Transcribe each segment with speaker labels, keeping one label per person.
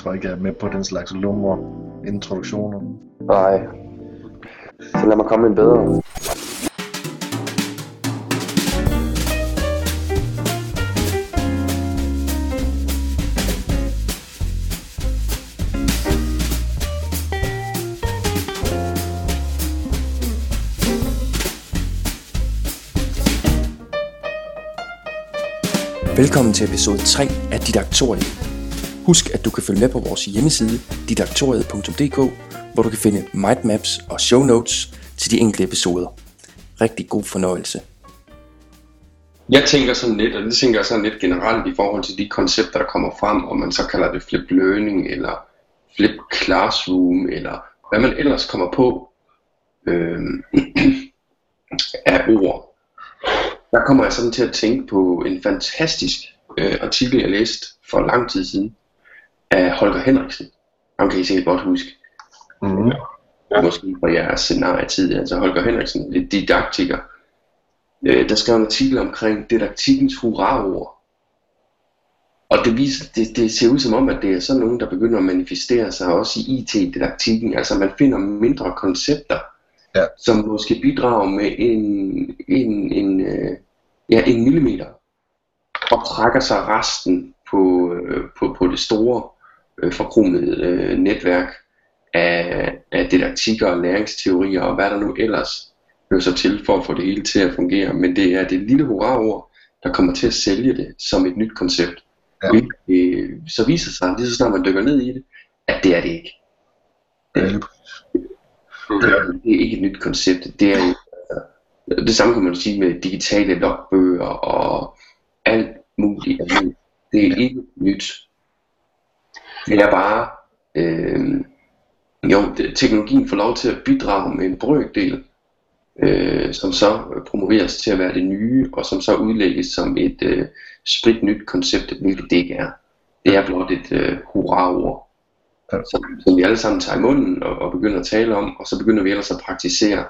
Speaker 1: tror ikke, jeg er med på den slags lumre introduktioner.
Speaker 2: Nej. Så lad mig komme en bedre.
Speaker 3: Velkommen til episode 3 af Didaktoriet. Husk, at du kan følge med på vores hjemmeside didaktoriet.dk, hvor du kan finde mindmaps og show notes til de enkelte episoder. Rigtig god fornøjelse.
Speaker 2: Jeg tænker sådan lidt, og det tænker jeg sådan lidt generelt i forhold til de koncepter, der kommer frem, og man så kalder det flip learning, eller flip classroom, eller hvad man ellers kommer på øh, af ord der kommer jeg sådan til at tænke på en fantastisk øh, artikel, jeg læste for lang tid siden, af Holger Henriksen. Ham kan I sikkert godt huske. Mm. Ja. Måske fra jeres scenarie altså Holger Henriksen, lidt didaktiker. Øh, der skrev en artikel omkring didaktikkens hurraord. Og det, viser, det, det ser ud som om, at det er sådan nogen, der begynder at manifestere sig også i IT-didaktikken. Altså man finder mindre koncepter, ja. som måske bidrager med en, en, en, øh, ja, en millimeter og trækker sig resten på, øh, på, på det store øh, forkromede øh, netværk af, af didaktikker og læringsteorier og hvad der nu ellers hører sig til for at få det hele til at fungere. Men det er det lille hurraord, der kommer til at sælge det som et nyt koncept. Ja. Øh, så viser sig, lige så snart man dykker ned i det, at det er det ikke. Det, det er, det er ikke et nyt koncept. Det er jo, altså, det samme kan man sige med digitale logbøger og alt muligt andet. Det er ikke nyt. Det er bare, øh, jo, det, teknologien får lov til at bidrage med en brøkdel, øh, som så promoveres til at være det nye, og som så udlægges som et øh, sprit nyt koncept, hvilket det ikke er. Det er blot et øh, hurra-ord som, som vi alle sammen tager i munden og, og begynder at tale om, og så begynder vi ellers at praktisere.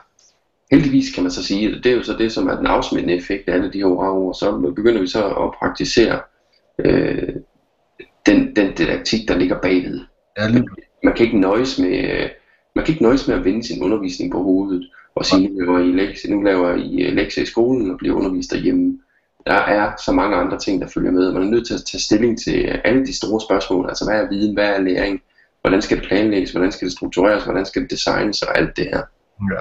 Speaker 2: Heldigvis kan man så sige, at det er jo så det, som er den afsmittende effekt af alle de her ord, så begynder vi så at praktisere øh, den, den didaktik, der ligger bagved. Ja, man kan ikke nøjes med, man kan ikke nøjes med at vende sin undervisning på hovedet og sige, nu laver I lektier, nu laver I øh, lektier i skolen og bliver undervist derhjemme. Der er så mange andre ting, der følger med. Man er nødt til at tage stilling til alle de store spørgsmål. Altså, hvad er viden? Hvad er læring? hvordan skal det planlægges, hvordan skal det struktureres, hvordan skal det designes og alt det her. Ja.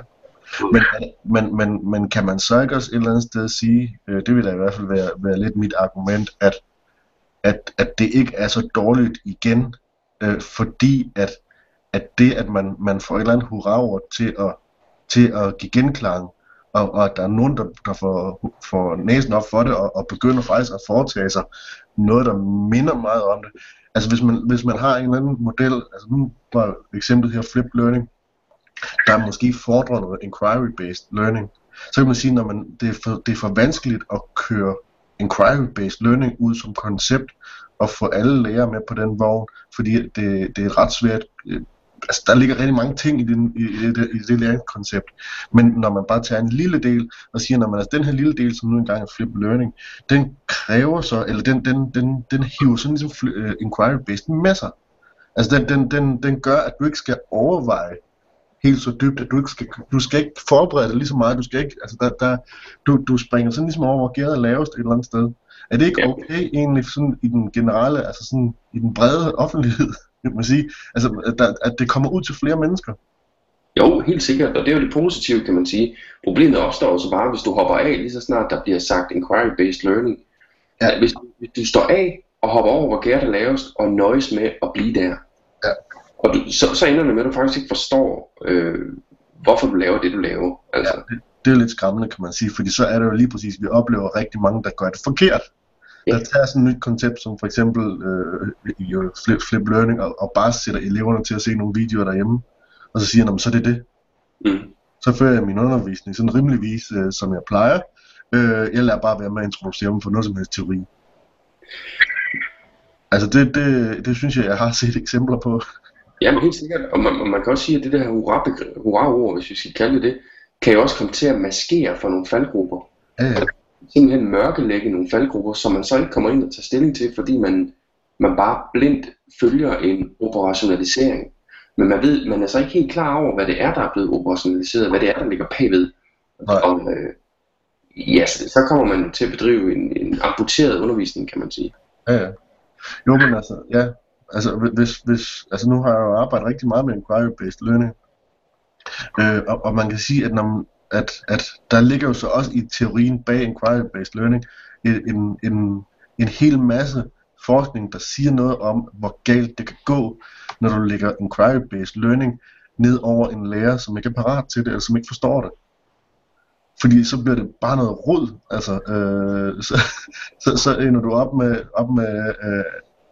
Speaker 1: Men, men, men, men kan man så ikke også et eller andet sted sige, øh, det vil da i hvert fald være, være lidt mit argument, at, at, at det ikke er så dårligt igen, øh, fordi at, at det, at man, man får et eller andet hurra til at, til at give genklang, og, og at der er nogen, der, der får, får næsen op for det, og, og begynder faktisk at foretage sig noget, der minder meget om det, Altså hvis man, hvis man har en eller anden model, altså nu var eksemplet her flip learning, der måske fordrer noget inquiry-based learning, så kan man sige, når man, det, er for, det er for vanskeligt at køre inquiry-based learning ud som koncept, og få alle lærere med på den vogn, fordi det, det er ret svært altså, der ligger rigtig mange ting i, den, i, i, det, i det læringskoncept. Men når man bare tager en lille del og siger, når man altså den her lille del, som nu engang er flip learning, den kræver så, eller den, den, den, den hiver sådan ligesom uh, øh, inquiry-based med sig. Altså den, den, den, den gør, at du ikke skal overveje helt så dybt, at du ikke skal, du skal ikke forberede dig lige så meget, du skal ikke, altså der, der, du, du springer sådan ligesom over, hvor gæret er lavest et eller andet sted. Er det ikke okay egentlig sådan i den generelle, altså sådan i den brede offentlighed, kan man sige, altså, at, der, at det kommer ud til flere mennesker.
Speaker 2: Jo, helt sikkert, og det er jo det positive, kan man sige. Problemet opstår så bare, hvis du hopper af, lige så snart der bliver sagt inquiry-based learning. Ja. Hvis, hvis du står af og hopper over, hvor gært er lavest, og nøjes med at blive der. Ja. Og du, så, så ender det med, at du faktisk ikke forstår, øh, hvorfor du laver det, du laver. Altså. Ja,
Speaker 1: det, det er lidt skræmmende, kan man sige, fordi så er det jo lige præcis, at vi oplever rigtig mange, der gør det forkert der tager sådan et nyt koncept som for eksempel øh, flip, flip learning og, og bare sætter eleverne til at se nogle videoer derhjemme, og så siger de, så er det det. Mm. Så fører jeg min undervisning sådan rimeligvis, øh, som jeg plejer. Øh, jeg lader bare være med at introducere dem for noget som helst teori. Altså det, det, det synes jeg, jeg har set eksempler på.
Speaker 2: Ja, men helt sikkert. Og man, man kan også sige, at det der hurra-ord, hvis vi skal kalde det det, kan jo også komme til at maskere for nogle faldgrupper. Ja, ja simpelthen mørkelægge nogle faldgrupper, som man så ikke kommer ind og tager stilling til, fordi man man bare blindt følger en operationalisering. Men man ved, man er så ikke helt klar over, hvad det er, der er blevet operationaliseret, hvad det er, der ligger bagved.
Speaker 1: Nej.
Speaker 2: Og øh, ja, så kommer man til at bedrive en, en amputeret undervisning, kan man sige.
Speaker 1: Ja, ja. Jo, men altså, ja. Altså, hvis, hvis, altså nu har jeg jo arbejdet rigtig meget med inquiry-based learning. Øh, og, og man kan sige, at, når man, at, at der ligger jo så også i teorien bag inquiry-based learning en, en, en hel masse forskning, der siger noget om, hvor galt det kan gå, når du lægger inquiry-based learning ned over en lærer, som ikke er parat til det, eller som ikke forstår det. Fordi så bliver det bare noget rod, altså, øh, så, så, så ender du op med, op med, øh,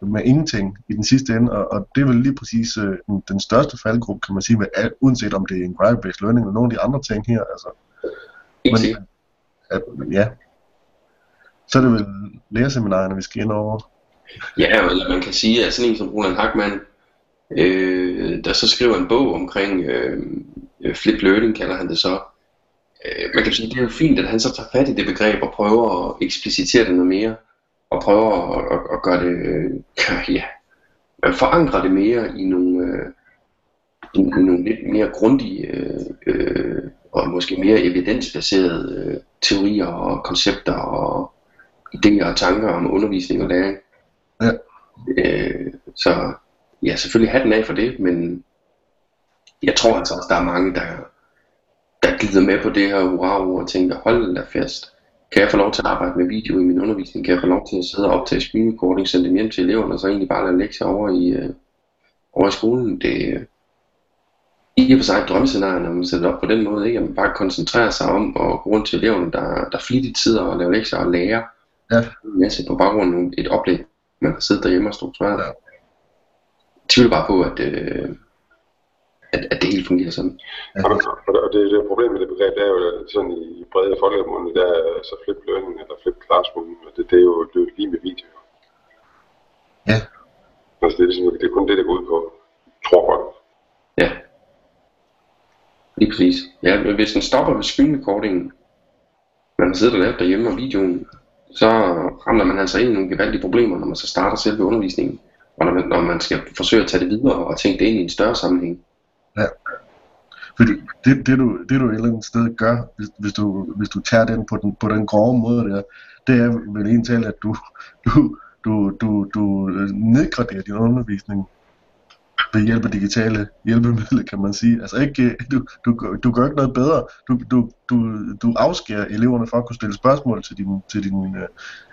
Speaker 1: med ingenting i den sidste ende, og, og det er vel lige præcis øh, den, den største faldgruppe, kan man sige, med, al- uanset om det er inquiry-based learning eller nogle af de andre ting her, altså.
Speaker 2: Ikke
Speaker 1: Men-. At, ja. Så er det vel lærerseminarerne, vi skal ind over.
Speaker 2: Ja, eller man kan sige, at sådan en som Roland Hackmann, øh, der så skriver en bog omkring øh, flip learning, kalder han det så. Øh, man kan sige, det er jo fint, at han så tager fat i det begreb og prøver at eksplicitere det noget mere, og prøver at, at, at gøre det, øh, ja, forankre det mere i nogle, øh, i, i nogle lidt mere grundige øh, øh, og måske mere evidensbaserede øh, teorier og koncepter og idéer og tanker om undervisning og læring.
Speaker 1: Ja.
Speaker 2: Øh, så ja, selvfølgelig hatten af for det, men jeg tror altså også, der er mange, der, der glider med på det her hurra og tænker, hold da fast. Kan jeg få lov til at arbejde med video i min undervisning? Kan jeg få lov til at sidde og optage screen recording, sende dem hjem til eleverne, og så egentlig bare lade lektier over i, øh, over i skolen? Det er i og for sig et drømmescenarie, når man sætter det op på den måde, ikke? at man bare koncentrerer sig om at gå rundt til eleverne, der, der flittigt sidder og laver lektier og lærer
Speaker 1: Ja.
Speaker 2: en masse på baggrund af et oplæg, man har siddet derhjemme og struktureret.
Speaker 1: Ja.
Speaker 2: Jeg tvivler bare på, at, øh, at, at det hele fungerer sådan.
Speaker 4: Og, og, og det, det problem med det begreb, det er jo at sådan i brede folkemunde, der er så flip learning eller flip classroom, og det, det er jo det er jo lige med video.
Speaker 1: Ja.
Speaker 4: Altså det er, ligesom, det er kun det, der går ud på, tror folk.
Speaker 2: Ja. Lige præcis. Ja, men hvis den stopper ved screen recordingen, man har siddet og lavet derhjemme og videoen, så ramler man altså ind i nogle gevaldige problemer, når man så starter selve undervisningen. Og når man, når man skal forsøge at tage det videre og tænke det ind i en større sammenhæng.
Speaker 1: Fordi det, det, du, det du et eller andet sted gør, hvis, hvis, du, hvis du tager den på den, på den grove måde der, det er vel egentlig at du, du, du, du, du nedgraderer din undervisning ved hjælp af digitale hjælpemidler, kan man sige. Altså ikke, du, du, du gør ikke noget bedre. Du, du, du, du afskærer eleverne fra at kunne stille spørgsmål til din, til din, øh,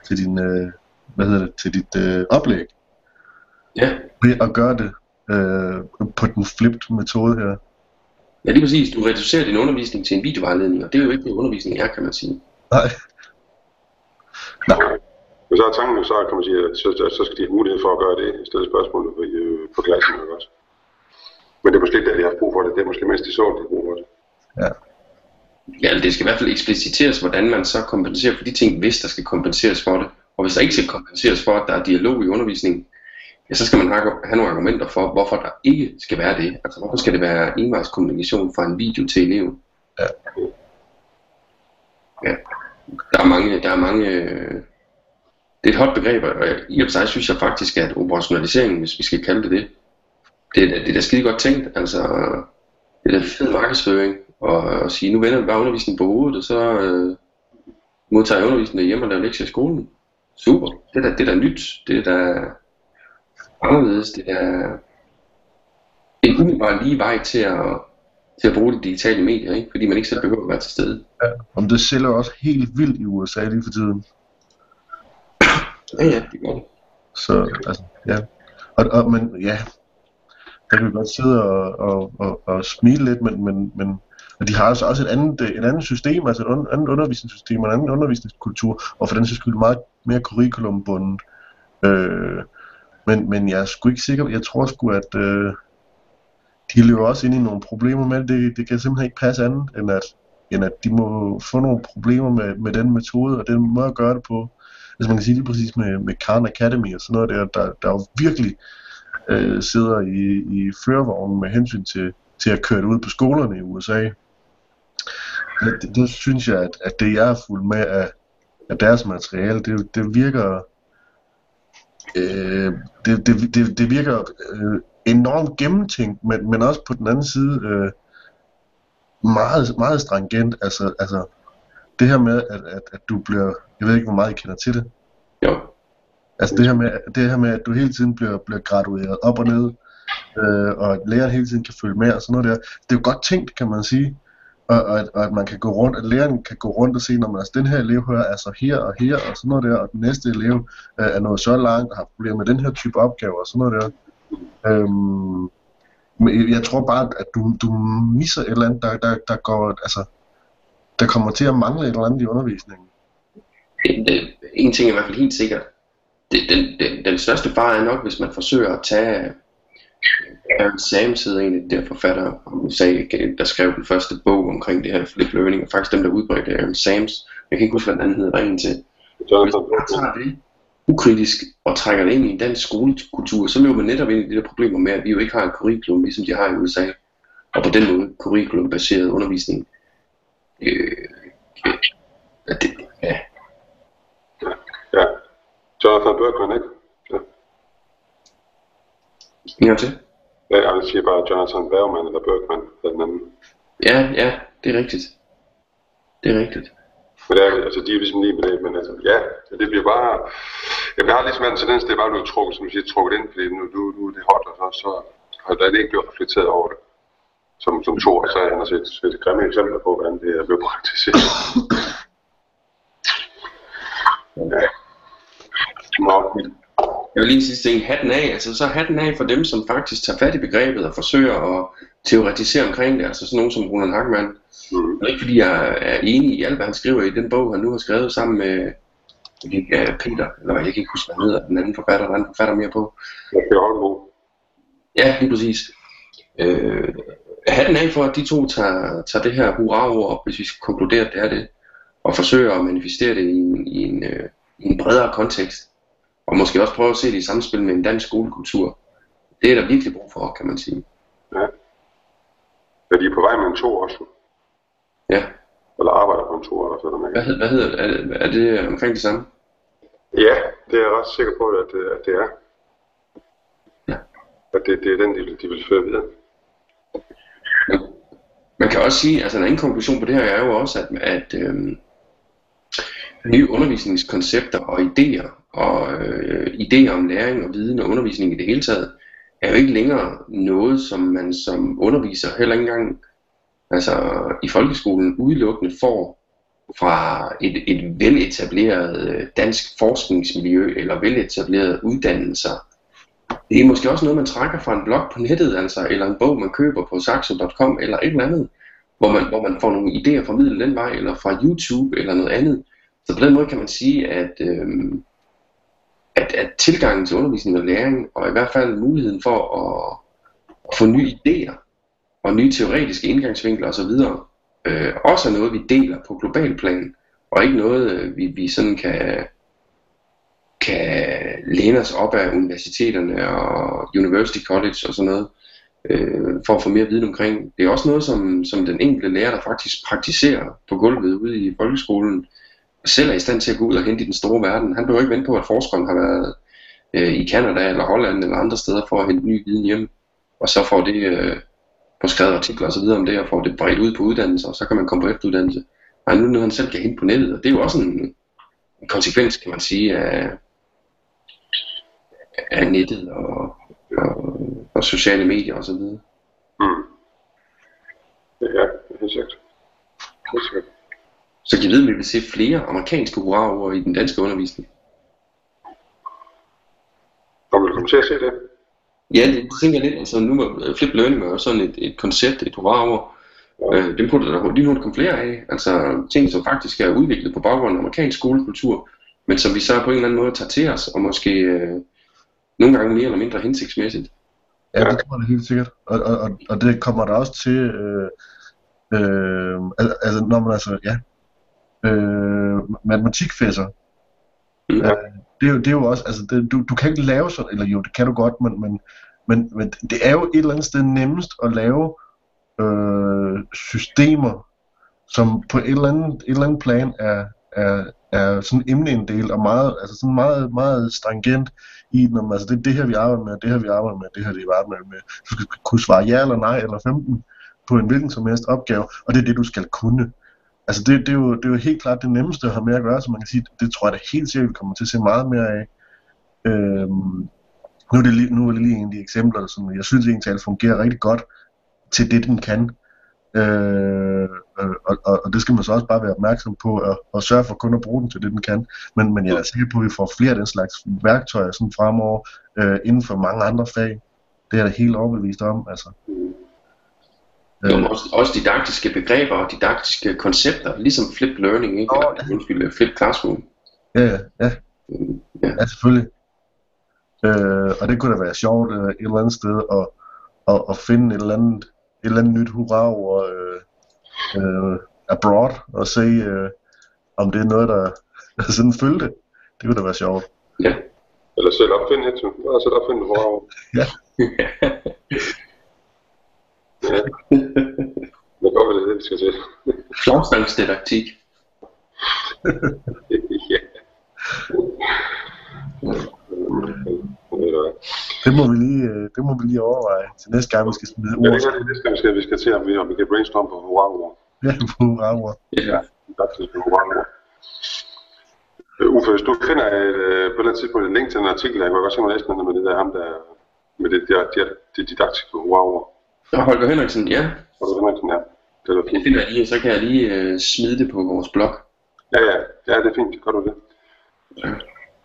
Speaker 1: til din øh, hvad hedder det, til dit øh, oplæg,
Speaker 2: Ja,
Speaker 1: ved at gøre det øh, på den flipped metode her.
Speaker 2: ja lige præcis. Du reducerer din undervisning til en videovejledning, og det er jo ikke det undervisning er, kan man sige.
Speaker 1: Nej.
Speaker 4: Men så er tanken jo så, kan man sige, at så, så skal de have mulighed for at gøre det, stille spørgsmål på, øh, på klassen også. Men det er måske ikke det, de har brug for det. Det er måske mest de så, de har brug for det.
Speaker 2: Ja, eller det skal i hvert fald ekspliciteres, hvordan man så kompenserer for de ting, hvis der skal kompenseres for det. Og hvis der ikke skal kompenseres for, at der er dialog i undervisningen, ja, så skal man have, have nogle argumenter for, hvorfor der ikke skal være det. Altså, hvorfor skal det være envejskommunikation fra en video til eleven?
Speaker 1: Ja.
Speaker 2: Ja. Der er mange, der er mange, øh, det er et hot begreb, og i og for sig synes jeg faktisk, at operationalisering, hvis vi skal kalde det det, det er, det er da skide godt tænkt. Altså, det er da fed markedsføring, og at sige, nu vender vi bare undervisningen på hovedet, og så øh, modtager jeg undervisningen hjemme og laver lektier i skolen. Super, det er da, det er da nyt, det er da anderledes, det er en umiddelbart lige vej til at, til at bruge de digitale medier, ikke? fordi man ikke selv behøver at være til stede.
Speaker 1: Om det sælger også helt vildt i USA lige for tiden.
Speaker 2: Ja, ja, det gør det.
Speaker 1: Så, altså, ja. Og, og, men ja, der kan vi godt sidde og, og, og, og smile lidt, men, men, men og de har altså også et andet, et andet system, altså et un- andet undervisningssystem en anden undervisningskultur, og for den sags skyld meget mere curriculumbundet. Øh, men, men jeg er sgu ikke sikker, jeg tror sgu, at øh, de løber også ind i nogle problemer med det. det. Det kan simpelthen ikke passe andet, end at, end at de må få nogle problemer med, med den metode og den måde at gøre det på. Altså man kan sige lige præcis med, med Khan Academy og sådan noget der, der, der jo virkelig øh, sidder i, i førervognen med hensyn til, til at køre det ud på skolerne i USA. Det, det, det synes jeg, at, at det jeg er fuld med af, af deres materiale, det, det virker øh, det, det, det, det virker øh, enormt gennemtænkt, men, men også på den anden side øh, meget, meget stringent. Altså, altså det her med, at, at, at du bliver, jeg ved ikke, hvor meget I kender til det.
Speaker 2: Jo.
Speaker 1: Altså det her med, det her med at du hele tiden bliver, bliver gradueret op og ned, øh, og at læreren hele tiden kan følge med og sådan noget der. Det er jo godt tænkt, kan man sige. Og, og, at, og at man kan gå rundt, at læreren kan gå rundt og se, når man altså, den her elev her er så her og her og sådan noget der, og den næste elev øh, er nået så langt og har problemer med den her type opgaver og sådan noget der. Øhm, men jeg tror bare, at du, du misser et eller andet, der, der, der går, altså, der kommer til at mangle et eller andet i undervisningen.
Speaker 2: En, en ting er i hvert fald helt sikkert. Det, den, den, den største fare er nok, hvis man forsøger at tage Aaron Sams hedder en af de der forfattere, der skrev den første bog omkring det her flip learning, og faktisk dem, der udbredte Aaron Sams. Jeg kan ikke huske, hvad den hedder, der en til. Hvis man tager det ukritisk og trækker det ind i en dansk skolekultur, så løber man netop ind i de der problemer med, at vi jo ikke har en curriculum, ligesom de har i USA. Og på den måde curriculum-baseret undervisning. Øh,
Speaker 4: øh, det, ja. Ja. Jonathan Bergman, ikke? Ja.
Speaker 2: Til.
Speaker 4: Ja, jeg siger bare Jonathan Bergman eller Bergman, den anden.
Speaker 2: Ja, ja, det er rigtigt. Det er rigtigt.
Speaker 4: Men det er, altså, de er ligesom lige med det, men altså, ja, det bliver bare... Jeg har ligesom en tendens, det er bare blevet trukket, som siger, trukket ind, fordi nu, nu, nu er det hot, og så, så har der ikke blevet reflekteret over det. Som, som Thor sagde, han har set, set grimme eksempler på, hvordan det er blevet praktiseret.
Speaker 2: ja. Nå. Jeg vil lige sige hatten af, altså så hatten af for dem, som faktisk tager fat i begrebet og forsøger at teoretisere omkring det, altså sådan nogen som Roland Hackmann. Mm. Og ikke fordi jeg er enig i alt, hvad han skriver i den bog, han nu har skrevet sammen med ja, Peter, eller jeg kan ikke huske, hvad han hedder, den anden forfatter, der er forfatter mere på. Ja, lige præcis. Øh, hatten af for, at de to tager, tager det her hurra op, hvis vi skal konkludere, at det er det, og forsøger at manifestere det i en, i en, øh, i en bredere kontekst. Og måske også prøve at se det i samspil med en dansk skolekultur. Det er der virkelig brug for, kan man sige.
Speaker 4: Ja. Er de på vej med en to også?
Speaker 2: Ja.
Speaker 4: Eller arbejder på en to også,
Speaker 2: eller hvad, hvad hedder er, det, er det omkring det samme?
Speaker 4: Ja, det er jeg ret sikker på, at det, at det er. Ja. At det, det er den, de, de vil føre videre.
Speaker 2: Ja. Man kan også sige, altså en anden konklusion på det her er jo også, at, at øhm, nye undervisningskoncepter og idéer og øh, idéer om læring og viden og undervisning i det hele taget, er jo ikke længere noget, som man som underviser heller ikke engang altså i folkeskolen udelukkende får fra et, et veletableret øh, dansk forskningsmiljø eller veletableret uddannelser. Det er måske også noget, man trækker fra en blog på nettet, altså, eller en bog, man køber på saxo.com eller et eller andet, hvor man, hvor man får nogle idéer formidlet den vej, eller fra YouTube eller noget andet. Så på den måde kan man sige, at, øh, at, at tilgangen til undervisning og læring, og i hvert fald muligheden for at, at få nye idéer, og nye teoretiske indgangsvinkler osv., øh, også er noget, vi deler på global plan, og ikke noget, øh, vi, vi sådan kan, kan læne os op af universiteterne og University College og sådan noget, øh, for at få mere viden omkring. Det er også noget, som, som den enkelte lærer, der faktisk praktiserer på gulvet ude i folkeskolen, selv er i stand til at gå ud og hente i den store verden. Han behøver ikke vente på, at forskeren har været øh, i Kanada eller Holland eller andre steder for at hente ny viden hjem, og så får det øh, på skrevet artikler osv. om det, og får det bredt ud på uddannelser, og så kan man komme på efteruddannelse. Og nu noget, han selv kan hente på nettet, og det er jo også en, en konsekvens, kan man sige, af, af nettet og, og, og sociale medier osv. Mm.
Speaker 4: Ja, helt sikkert. Helt
Speaker 2: sikkert. Så kan vi vide, om vi vil se flere amerikanske hurraover i den danske undervisning?
Speaker 4: Om vi kommer til at se det?
Speaker 2: Ja, det tænker jeg lidt. Altså, nu er Flip Learning er sådan et, et koncept, et hurra Ja. Øh, dem kunne der lige nu komme flere af. Altså ting, som faktisk er udviklet på baggrund af amerikansk skolekultur, men som vi så på en eller anden måde tager til os, og måske øh, nogle gange mere eller mindre hensigtsmæssigt.
Speaker 1: Ja, det tror jeg helt sikkert. Og, og, og, og det kommer der også til, øh, øh, altså når man altså, ja, øh, matematikfæsser. Mm. Øh, det, er jo, det er jo også, altså det, du, du kan ikke lave sådan, eller jo, det kan du godt, men, men, men, men det er jo et eller andet sted nemmest at lave øh, systemer, som på et eller andet, et eller andet plan er, er, er sådan emneinddelt og meget, altså sådan meget, meget stringent i den, om, altså det er det her, vi arbejder med, det her, vi arbejder med, det her, vi arbejder med. Du skal kunne svare ja eller nej eller 15 på en hvilken som helst opgave, og det er det, du skal kunne. Altså det, det, er jo, det er jo helt klart det nemmeste at have med at gøre, så man kan sige, det tror jeg da helt sikkert, vi kommer til at se meget mere af. Øhm, nu, er det lige, nu er det lige en af de eksempler, som jeg synes egentlig fungerer rigtig godt til det, den kan. Øh, og, og, og det skal man så også bare være opmærksom på og, og sørge for kun at bruge den til det, den kan. Men, men jeg er sikker på, at vi får flere af den slags værktøjer sådan fremover øh, inden for mange andre fag. Det er jeg da helt overbevist om. Altså.
Speaker 2: Jo, øh. også, også didaktiske begreber og didaktiske koncepter, ligesom flip learning, ikke? Oh, ja. Undskyld, flip classroom.
Speaker 1: Ja, ja, ja. Ja. ja selvfølgelig. Øh, og det kunne da være sjovt øh, et eller andet sted at, at, at finde et eller andet, et eller andet nyt hurra over øh, øh, abroad og se, øh, om det er noget, der, der sådan følte. Det kunne da være sjovt.
Speaker 2: Ja.
Speaker 4: Eller selv opfinde et, Bare selv opfinde et hurra over.
Speaker 1: ja.
Speaker 4: ja. Det går vel det, vi skal til.
Speaker 2: Flagstangsdidaktik.
Speaker 4: ja.
Speaker 1: Det må vi lige, øh, det må vi lige overveje til næste gang, vi skal smide ord.
Speaker 4: Ja, det er næste gang, vi skal, vi skal til, om vi, om vi kan brainstorme på hurra
Speaker 1: Ja, på hurra
Speaker 4: Ja, faktisk på hurra Uffe, hvis du finder et, øh, på den tidspunkt et link til en artikel, jeg kunne godt se mig læse med det der ham, der med det, der, det, det didaktiske hurra
Speaker 2: Ja, Holger Henriksen, ja.
Speaker 4: Holger Henriksen, ja.
Speaker 2: Det er fint. Det finder jeg lige, så kan jeg lige uh, smide det på vores blog.
Speaker 4: Ja, ja, ja, det er fint. Gør du det. Ja.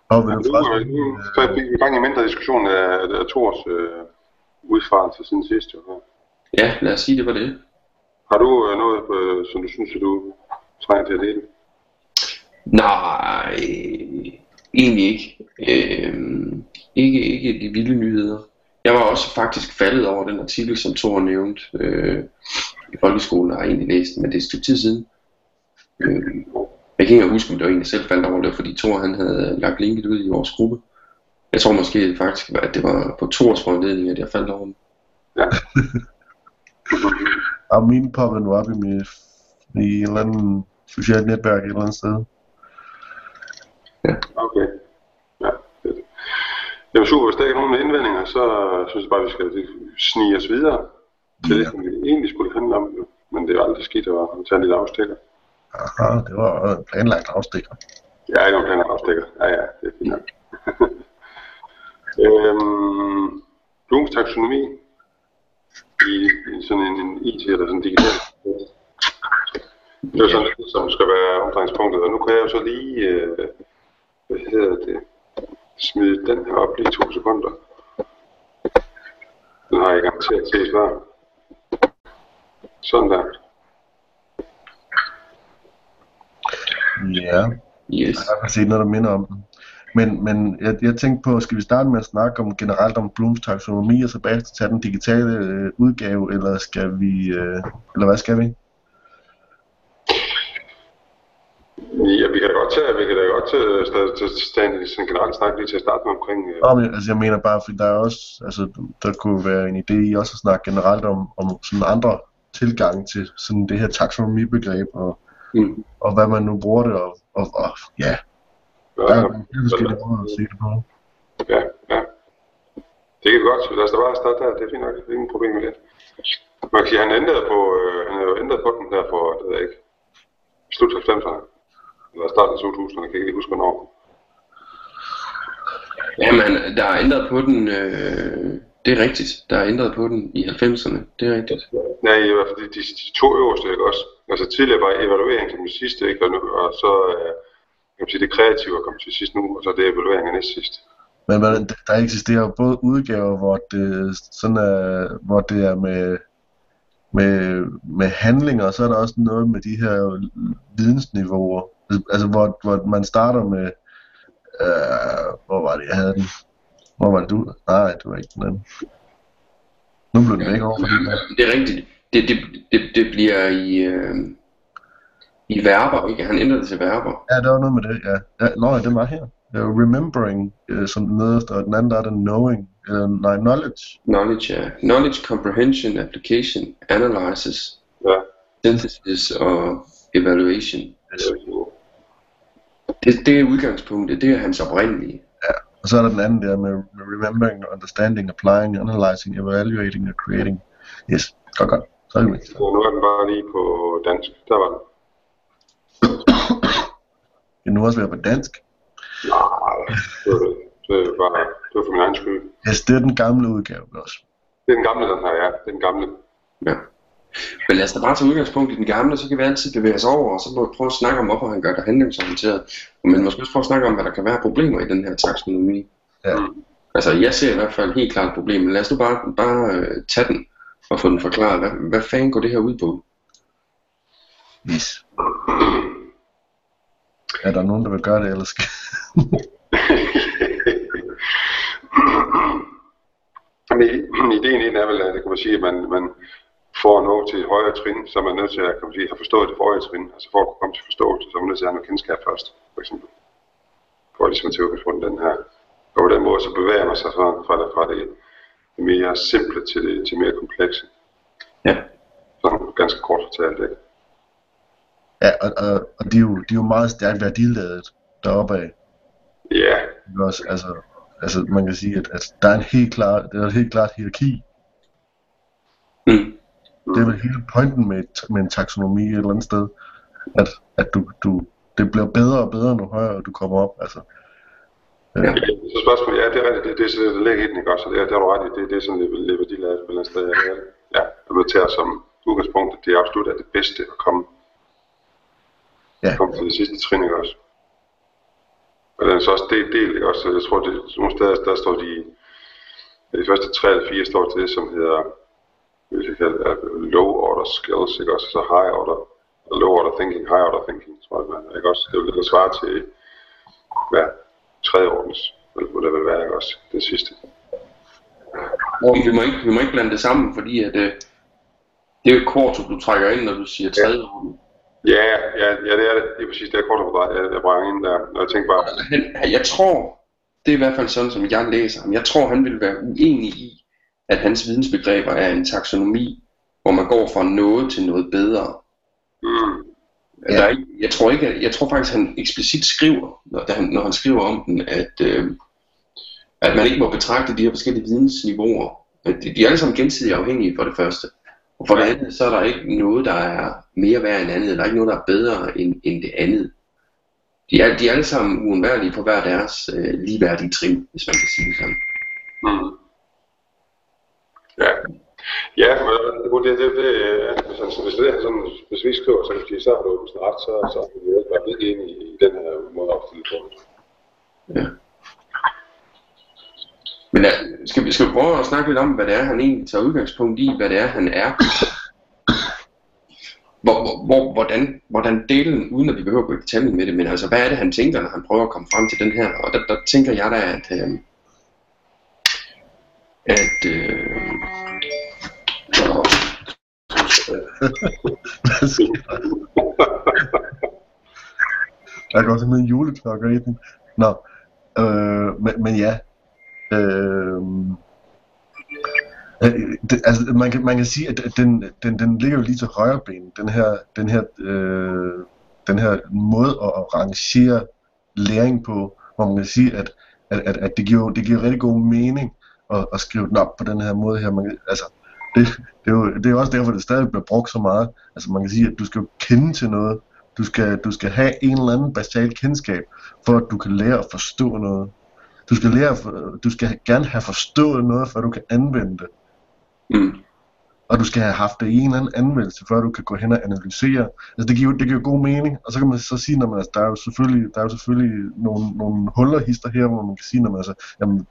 Speaker 1: Og vil du
Speaker 4: så er vi i gang i mindre diskussion af, af Thors øh, udfarelse siden sidst. Jo.
Speaker 2: Ja, lad os sige, det var det.
Speaker 4: Har du øh, noget, øh, som du synes, at du trænger til at dele?
Speaker 2: Nej, egentlig ikke. Øh, ikke. Ikke de vilde nyheder. Jeg var også faktisk faldet over den artikel, som Thor nævnte øh, i folkeskolen, har jeg egentlig læst, men det er et stykke tid siden. Øh, jeg kan ikke huske, om det var egentlig selv faldt over det, fordi Thor han havde lagt linket ud i vores gruppe. Jeg tror måske faktisk, at det var på Thors foranledning, at jeg faldt over den.
Speaker 4: Ja.
Speaker 1: og min poppede nu op i, mit, i en eller anden socialt netværk et eller andet sted.
Speaker 4: Ja. Okay. Fedt. Jamen super, hvis der ikke er nogen indvendinger, så synes jeg bare, at vi skal snige os videre til ja. det, som vi egentlig skulle handle om. Men det er aldrig skidt at tage en lille afstikker.
Speaker 1: Aha, det var en planlagt afstikker.
Speaker 4: Ja, det var en planlagt afstikker. Ja, ja, det er fint. øhm, Blooms taksonomi i, i sådan en, en IT eller sådan en digital. Det er sådan det, som skal være omdrejningspunktet. Og nu kan jeg jo så lige, øh, hvad hedder det, smide den her op lige i to sekunder. Den har jeg garanteret set før. Sådan der.
Speaker 1: Ja,
Speaker 2: yes.
Speaker 1: jeg har set noget, der minder om den. Men, men jeg, jeg tænkte på, skal vi starte med at snakke om generelt om Blooms taksonomi, og så bagefter tage den digitale øh, udgave, eller skal vi, øh, eller hvad skal vi?
Speaker 4: Ja, vi kan da godt tage, vi kan da godt tage, tage, tage sådan generelt snak lige til at starte med omkring... Øh...
Speaker 1: Nå, men, altså jeg mener bare, fordi der er også, altså der kunne være en idé i også at snakke generelt om, om sådan andre tilgang til sådan det her taksonomibegreb, og mm. og hvad man nu bruger det, og, og, og ja, ja, der er mange forskellige måder at se det på.
Speaker 4: Ja, ja. Det er godt, lad os da bare starte der, det er fint nok, det er ingen problem med det. Man kan sige, han ændrede på, øh, han jo ændret på den der for, det ved jeg ikke, slut 90'erne, eller starten af 2000'erne, jeg kan ikke huske hvornår.
Speaker 2: Jamen, der er ændret på den, øh, det er rigtigt, der er ændret på den i 90'erne, det er rigtigt.
Speaker 4: Nej, i hvert fald de, de, de to øverste, ikke også? Altså tidligere var evaluering som det sidste, ikke? Og, nu, og så øh, kan man sige, det kreative er kommet til sidst nu, og så er det evaluering af næst sidst.
Speaker 1: Men der eksisterer jo både udgaver, hvor det, sådan er, hvor det er med, med, med handlinger, og så er der også noget med de her vidensniveauer. Altså hvor, hvor man starter med, øh, hvor var det, jeg havde den? Hvor var det du? Nej, det var ikke den anden. Nu blev det væk over den
Speaker 2: Det er rigtigt det, det, det, det bliver i, øh, i verber, ikke? Han ændrer det til verber.
Speaker 1: Ja, der var noget med det, ja. ja nå, det var her. Remembering, uh, som den nederste, og den anden der er den knowing, uh, nej, knowledge.
Speaker 2: Knowledge, ja. Knowledge, comprehension, application, analysis,
Speaker 4: ja.
Speaker 2: synthesis og evaluation. Yes. Det, det er udgangspunktet, det er hans oprindelige.
Speaker 1: Og så er der den anden der med, remembering, understanding, applying, analyzing, evaluating og creating. Yes, godt godt. Så er det med.
Speaker 4: Og nu er den bare lige på dansk. Der var den.
Speaker 1: Det er nu også være på dansk.
Speaker 4: Nej, det var, det var det var for min egen skyld.
Speaker 1: Yes, det er den gamle udgave også.
Speaker 4: Det er den gamle, den her, ja. Det er den gamle.
Speaker 2: Ja. Men lad os da bare tage udgangspunkt i den gamle, så kan vi altid bevæge os over, og så må vi prøve at snakke om, hvorfor han gør det handlingsorienteret. Men måske også prøve at snakke om, hvad der kan være problemer i den her taksonomi.
Speaker 1: Ja.
Speaker 2: Altså, jeg ser i hvert fald helt klart et problem, men lad os nu bare, bare øh, tage den og få den forklaret. Hvad, hvad fanden går det her ud på?
Speaker 1: Yes. Er der nogen, der vil gøre det, eller skal...
Speaker 4: Men ideen er vel, at det kan man sige, at man, man for at nå til et højere trin, så er man nødt til at kan man sige, have forstået det forrige trin. Altså for at kunne komme til forståelse, så er man nødt til at have noget kendskab først, for eksempel. For ligesom at tage udgangspunkt den her. Og på den måde så bevæger man sig sådan fra det, fra det, det mere simple til det til mere komplekse.
Speaker 2: Ja.
Speaker 4: Sådan ganske kort fortalt, ikke?
Speaker 1: Ja, og, og, og de, er jo, de er jo meget stærkt værdiladet deroppe af.
Speaker 4: Ja,
Speaker 1: Ikke Også, altså, altså, man kan sige, at, at der er en helt klar, der er et helt klart hierarki.
Speaker 2: Mm.
Speaker 1: Det er vel hele pointen med, med en taksonomi et eller andet sted, at, at du, du, det bliver bedre og bedre, nu højere du kommer op. Altså,
Speaker 2: Ja.
Speaker 4: Ja, så spørgsmålet, ja, det er rigtigt, det, det er sådan, det ligger i den, ikke også? Og det, er- det har du ret i, det, det er sådan lidt, lidt værdiladet på et eller andet sted. Ja, ja jeg vil tage som udgangspunkt, at det absolut er det bedste at komme,
Speaker 1: Ja.
Speaker 4: komme til det sidste trin, ikke også? Og den er så også delt, delt ikke også? Så jeg tror, det, nogle steder, der står de, de første tre eller fire står til det, som hedder, hvis jeg kalder det, low order skills, ikke også? Så high order, low order thinking, high order thinking, tror jeg, man, ikke også? Det vil det svare til, hvad, tredje ordens, eller hvad det vil være, ikke også? Det sidste.
Speaker 2: Og vi må, ikke, vi må ikke blande det sammen, fordi at, øh, det er jo et du trækker ind, når du siger tredje rum.
Speaker 4: Ja, ja, ja, det er det. Det er præcis, det er kort og jeg, jeg brænger ind der. Og jeg tænker bare,
Speaker 2: jeg tror, det er i hvert fald sådan, som jeg læser ham. Jeg tror, han vil være uenig i, at hans vidensbegreber er en taksonomi, hvor man går fra noget til noget bedre.
Speaker 4: mm,
Speaker 2: Ja. Der er jeg, tror ikke, jeg tror faktisk, han eksplicit skriver, når, da han, når han skriver om den, at, øh, at man ikke må betragte de her forskellige vidensniveauer. At de, de er alle sammen gensidigt afhængige for det første. Og for det andet, så er der ikke noget, der er mere værd end andet. Der er ikke noget, der er bedre end, end det andet. De er, de er alle sammen uundværlige på hver deres øh, ligeværdige trin, hvis man kan sige det sådan.
Speaker 4: mm. Ja. Ja, men det, det, det, det hvis, hvis, det er sådan, hvis vi skriver, så kan vi sige, så har du sådan ret, så, så er vi bare lidt enige i den her måde at opstille på.
Speaker 2: Ja. Men ja, skal, vi, skal vi prøve at snakke lidt om, hvad det er, han egentlig tager udgangspunkt i, hvad det er, han er? Hvor, hvor, hvor, hvordan, hvordan delen, uden at vi behøver at gå i detaljen med det, men altså, hvad er det, han tænker, når han prøver at komme frem til den her? Og der, der tænker jeg da, at, øh, at øh,
Speaker 1: Hvad sker der? Der går simpelthen juleklokker i den. Nå, øh, men, men ja. Øh, øh, det, altså, man kan, man kan sige, at den, den, den ligger jo lige til højre ben, den her, den her, øh, den her måde at, at rangere læring på, hvor man kan sige, at, at, at, at det, giver, det giver rigtig god mening at, at skrive den op på den her måde her. Man, kan- altså, det, det, er jo, det er jo også derfor, det stadig bliver brugt så meget. Altså man kan sige, at du skal jo kende til noget. Du skal, du skal have en eller anden basal kendskab, for at du kan lære at forstå noget. Du skal, lære, du skal gerne have forstået noget, før du kan anvende det.
Speaker 2: mm,
Speaker 1: og du skal have haft det i en eller anden anvendelse, før du kan gå hen og analysere. Altså det giver, det giver god mening. Og så kan man så sige, når man, altså, der er jo selvfølgelig, der er jo selvfølgelig nogle, nogle huller hister her, hvor man kan sige, når man altså, jamen,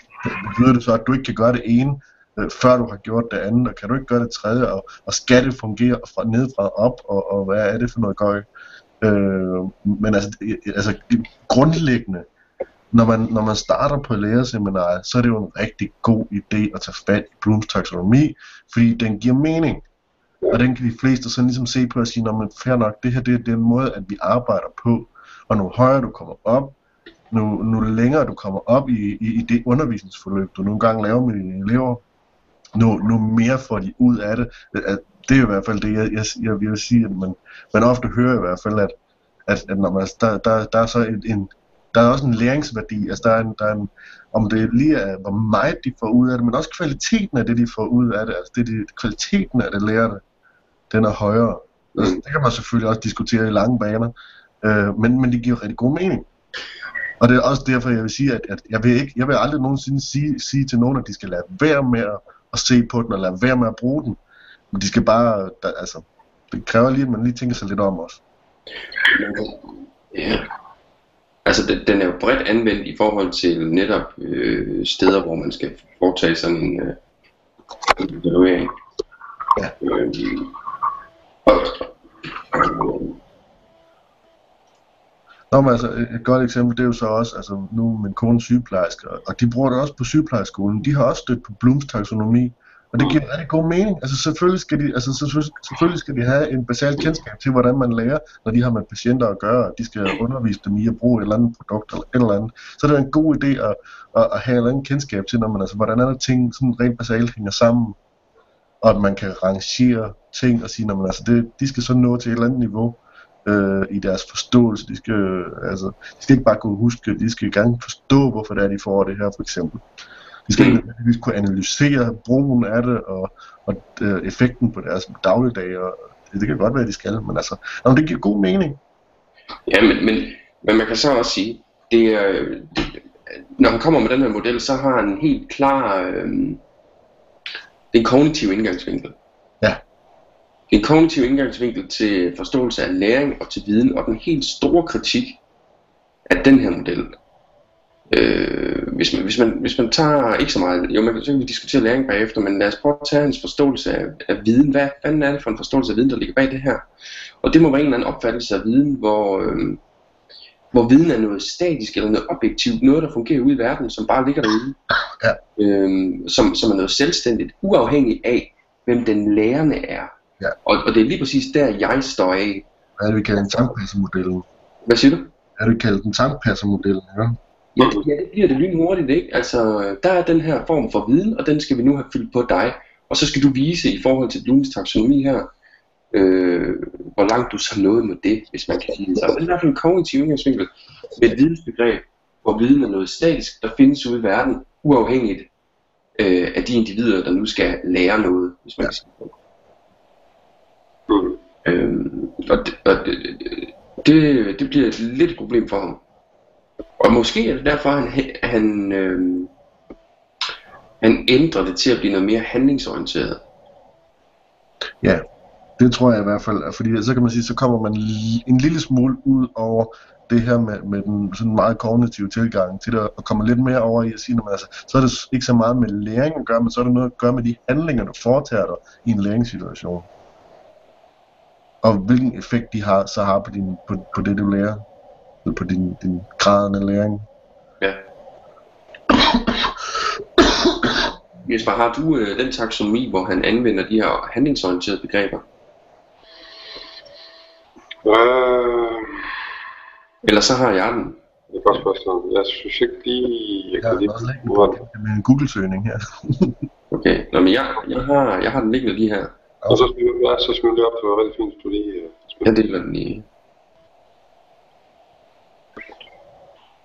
Speaker 1: betyder det så, at du ikke kan gøre det ene, øh, før du har gjort det andet, og kan du ikke gøre det tredje, og, og skal det fungere fra nedfra og op, og, og hvad er det for noget gøj? Øh, men altså, altså grundlæggende, når man, når man starter på lærerseminaret, så er det jo en rigtig god idé at tage fat i Blooms taksonomi, fordi den giver mening. Og den kan de fleste sådan ligesom se på og sige, man fair nok, det her det er den måde, at vi arbejder på. Og nu højere du kommer op, nu, nu længere du kommer op i, i, i det undervisningsforløb, du nogle gange laver med dine elever, nu, nu mere får de ud af det. Det er i hvert fald det, jeg, jeg, jeg vil sige, at man, man ofte hører i hvert fald, at, at, at når man, der, der, der er så en, en, der er også en læringsværdi, altså der er en, der er en om det lige er, hvor meget de får ud af det, men også kvaliteten af det, de får ud af det, altså det, de, kvaliteten af det lærte, den er højere. Altså, det kan man selvfølgelig også diskutere i lange baner, øh, men, men det giver rigtig god mening. Og det er også derfor, jeg vil sige, at, at jeg, vil ikke, jeg vil aldrig nogensinde sige, sige til nogen, at de skal lade være med at, at se på den, og lade være med at bruge den. Men de skal bare, der, altså, det kræver lige, at man lige tænker sig lidt om os.
Speaker 2: Ja. Altså, den, den er jo bredt anvendt i forhold til netop øh, steder, hvor man skal foretage sådan en øh, evaluering.
Speaker 1: Ja.
Speaker 2: Øh, og,
Speaker 1: Nå, men altså, et godt eksempel, det er jo så også, altså nu min kone sygeplejerske, og de bruger det også på sygeplejerskolen. De har også stødt på Blooms taksonomi, og det giver rigtig god mening. Altså selvfølgelig skal de, altså, selvfølgelig, skal de have en basal kendskab til, hvordan man lærer, når de har med patienter at gøre, og de skal undervise dem i at bruge et eller andet produkt eller et eller andet. Så det er en god idé at, at, at have et eller andet kendskab til, når man, altså, hvordan er der ting sådan rent basalt hænger sammen, og at man kan rangere ting og sige, når man, altså, det, de skal så nå til et eller andet niveau øh, i deres forståelse. De skal, øh, altså, de skal ikke bare kunne huske, de skal gerne forstå, hvorfor det er, de får det her, for eksempel. De skal ikke nødvendigvis kunne analysere brugen af det, og, og øh, effekten på deres dagligdag, og det, det kan godt være, de skal, men altså, jamen, det giver god mening.
Speaker 2: Ja, men, men, men man kan så også sige, det er, det, når han kommer med den her model, så har han en helt klar, øh, det er en kognitiv indgangsvinkel.
Speaker 1: Ja.
Speaker 2: En kognitiv indgangsvinkel til forståelse af læring og til viden, og den helt store kritik af den her model. Øh, hvis, man, hvis, man, hvis man tager ikke så meget, jo man kan, så kan vi diskutere læring bagefter, men lad os prøve at tage hans forståelse af, af viden. Hvad fanden er det for en forståelse af viden, der ligger bag det her? Og det må være en eller anden opfattelse af viden, hvor, øh, hvor viden er noget statisk eller noget objektivt, noget der fungerer ude i verden, som bare ligger derude.
Speaker 1: Ja.
Speaker 2: Øh, som, som er noget selvstændigt, uafhængigt af, hvem den lærende er.
Speaker 1: Ja.
Speaker 2: Og, og det er lige præcis der, jeg står af.
Speaker 1: Hvad er det, vi kalder en tankpassermodellen?
Speaker 2: Hvad siger du?
Speaker 1: Er det, vi kalder den tankpassermodellen, ja?
Speaker 2: Ja, det, ja, det bliver det lynhurtigt, ikke? Altså, der er den her form for viden, og den skal vi nu have fyldt på dig. Og så skal du vise i forhold til Blooms taksonomi her, øh, hvor langt du så nået med det, hvis man kan sige det. Så det er i hvert fald en kognitiv indgangsvinkel med et vidensbegreb, hvor viden er noget statisk, der findes ude i verden, uafhængigt øh, af de individer, der nu skal lære noget, hvis man kan sige det.
Speaker 4: Mm.
Speaker 2: Øhm, og det, og det, det, det bliver et lidt problem for ham. Og måske er det derfor, han, han, øh, han ændrer det til at blive noget mere handlingsorienteret.
Speaker 1: Ja, det tror jeg i hvert fald, fordi så kan man sige, så kommer man en lille smule ud over det her med, med den sådan meget kognitive tilgang til det, og kommer lidt mere over i at sige, at altså, så er det ikke så meget med læring at gøre, men så er det noget at gøre med de handlinger, du foretager dig i en læringssituation. Og hvilken effekt de har, så har på, din, på, på det, du lærer, på din, din graden af læring.
Speaker 2: Ja. Jesper, har du øh, den taksonomi, hvor han anvender de her handlingsorienterede begreber?
Speaker 4: Øh,
Speaker 2: Eller så har jeg den.
Speaker 4: det er et godt spørgsmål. Jeg synes ikke lige, jeg
Speaker 1: Jeg
Speaker 4: kan
Speaker 1: har
Speaker 4: lige
Speaker 1: med en Google-søgning her.
Speaker 2: Okay, Nå, men jeg, jeg, har, jeg har den liggende lige her.
Speaker 4: Og så smid, ja, så smid det op, det var rigtig fint, du lige øh,
Speaker 2: Jeg deler den i...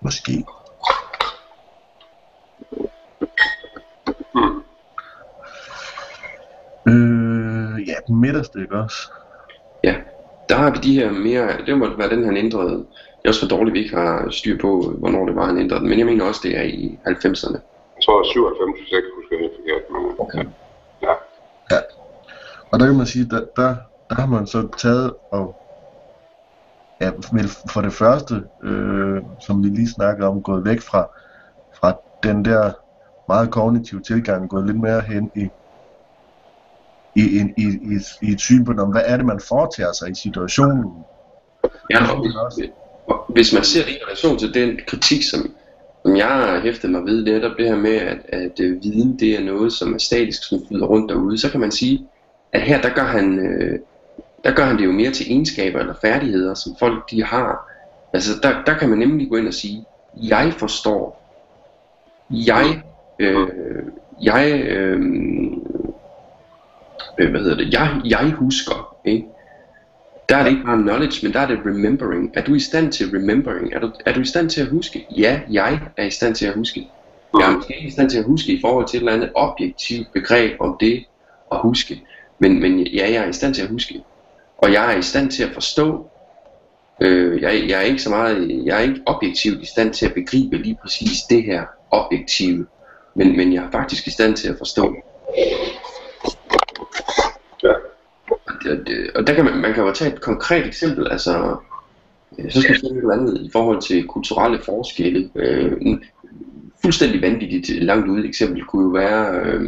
Speaker 1: Måske. Øh, ja, den midterste, ikke også?
Speaker 2: Ja, der har vi de her mere... Det må være den, han ændrede. Det er også for dårligt, vi ikke har styr på, hvornår det var, han ændrede den. Men jeg mener også, det er i 90'erne.
Speaker 4: Jeg tror 97, hvis jeg ikke husker helt forkert. Men,
Speaker 2: Okay.
Speaker 4: ja.
Speaker 1: Og der kan man sige, der, der, der har man så taget og er vel for det første, øh, som vi lige snakkede om, gået væk fra, fra den der meget kognitive tilgang, gået lidt mere hen i, i, i, i, i, i et syn på, om, hvad er det, man foretager sig i situationen.
Speaker 2: Ja, og hvis, hvis man ser det i relation til den kritik, som, som jeg har hæftet mig ved, det er netop det her med, at, at øh, viden det er noget, som er statisk, som flyder rundt derude, så kan man sige, at her der gør han, øh, der gør han det jo mere til egenskaber eller færdigheder, som folk de har. Altså der, der kan man nemlig gå ind og sige, jeg forstår, jeg, øh, jeg, øh, øh, hvad hedder det, jeg, jeg husker, ikke? Der er det ikke bare knowledge, men der er det remembering. Er du i stand til remembering? Er du, er du i stand til at huske? Ja, jeg er i stand til at huske. Jeg er måske ikke i stand til at huske i forhold til et eller andet objektivt begreb om det at huske. Men, men ja, jeg er i stand til at huske. Og jeg er i stand til at forstå. Øh, jeg, jeg er ikke så meget, jeg er ikke objektivt i stand til at begribe lige præcis det her objektive. Men, men jeg er faktisk i stand til at forstå.
Speaker 4: Ja.
Speaker 2: Og, det, og der kan man, man kan jo tage et konkret eksempel, altså øh, så skal vi finde et eller andet i forhold til kulturelle forskelle. Øh, en fuldstændig vanvittigt langt ude eksempel kunne jo være øh,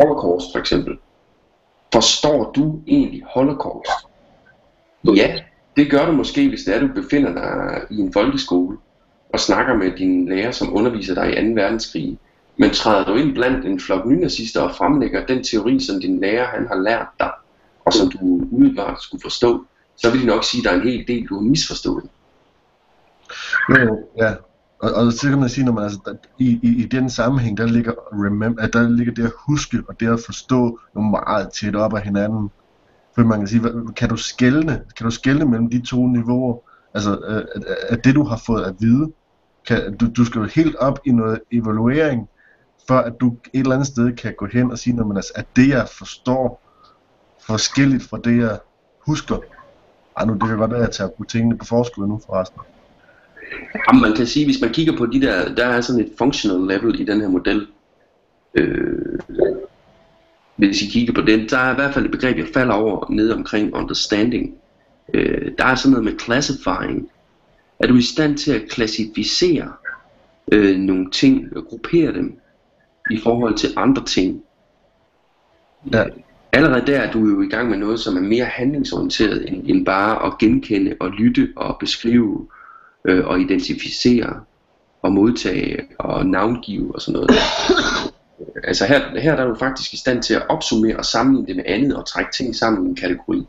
Speaker 2: Holocaust for eksempel. Forstår du egentlig Holocaust? Ja, det gør du måske, hvis det er, du befinder dig i en folkeskole og snakker med din lærer, som underviser dig i 2. verdenskrig. Men træder du ind blandt en flok nynazister og fremlægger den teori, som din lærer han har lært dig, og som du umiddelbart skulle forstå, så vil de nok sige, at der er en hel del, du har misforstået.
Speaker 1: Jo, ja. Og, og så kan man sige, når man altså, der, i, i, i den sammenhæng, der ligger, remember, at der ligger det at huske, og det at forstå nogle meget tæt op af hinanden. For man kan sige, kan du skelne, kan du skelne mellem de to niveauer? Altså, øh, at, at det du har fået at vide, kan, du, du skal jo helt op i noget evaluering, for at du et eller andet sted kan gå hen og sige, at altså, at det jeg forstår, forskelligt fra det jeg husker. Ej, nu det kan godt være, at jeg tager tingene på forskud nu forresten.
Speaker 2: Jamen, man kan sige, hvis man kigger på de der, der er sådan et functional level i den her model. Øh, hvis I kigger på den, der er i hvert fald et begreb, jeg falder over nede omkring understanding. Øh, der er sådan noget med classifying. Er du i stand til at klassificere øh, nogle ting, og gruppere dem i forhold til andre ting?
Speaker 1: Ja.
Speaker 2: Allerede der er du jo i gang med noget, som er mere handlingsorienteret end, end bare at genkende og lytte og beskrive øh, og identificere og modtage og navngive og sådan noget. altså her, her er du faktisk i stand til at opsummere og sammenligne det med andet og trække ting sammen i en kategori.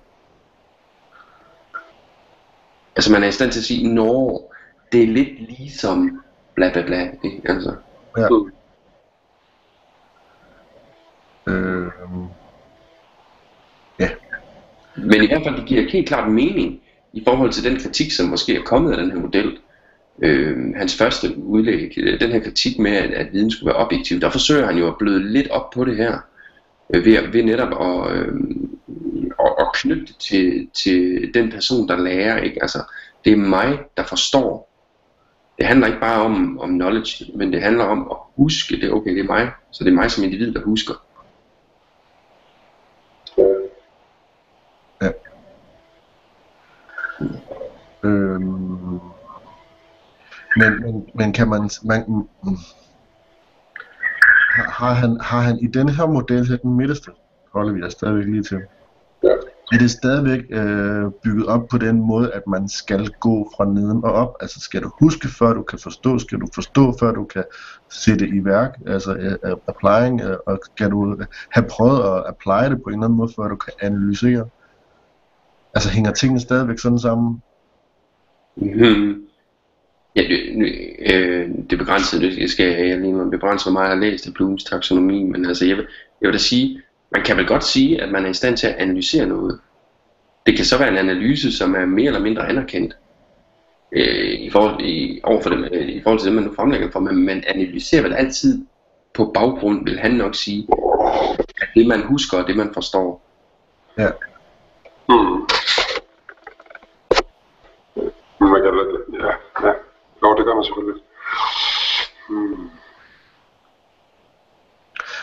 Speaker 2: Altså man er i stand til at sige, når det er lidt ligesom bla bla bla. Ikke? Altså,
Speaker 1: Ja. Øh,
Speaker 2: Men i hvert fald, det giver helt klart mening i forhold til den kritik, som måske er kommet af den her model. Øh, hans første udlæg, øh, den her kritik med, at, at viden skulle være objektiv, der forsøger han jo at bløde lidt op på det her, øh, ved, ved netop at, øh, at, at knytte det til, til den person, der lærer. Ikke? Altså, det er mig, der forstår. Det handler ikke bare om, om knowledge, men det handler om at huske, det er okay, det er mig. Så det er mig som individ, der husker.
Speaker 1: Øhm, men, men, men kan man, man mm, har, har, han, har han i denne her model her den midterste, holder vi os stadigvæk lige til.
Speaker 4: Ja.
Speaker 1: Er det stadigvæk øh, bygget op på den måde, at man skal gå fra neden og op? Altså skal du huske, før du kan forstå? Skal du forstå, før du kan sætte i værk? Altså uh, applying, uh, og skal du have prøvet at apply det på en eller anden måde, før du kan analysere? Altså hænger tingene stadigvæk sådan sammen?
Speaker 2: Hmm. Ja, det, øh, det er begrænset, det skal jeg lige nu begrænse, hvor meget jeg har læst af Blooms taksonomi, men altså jeg vil, jeg vil da sige, man kan vel godt sige, at man er i stand til at analysere noget. Det kan så være en analyse, som er mere eller mindre anerkendt øh, i, forhold, i, overfor dem, øh, i forhold til det, man nu fremlægger for, men man analyserer vel altid på baggrund, vil han nok sige, at det man husker og det man forstår.
Speaker 1: Ja.
Speaker 4: Mm. Men man kan ja, ja. Jo, det gør man selvfølgelig. Mm.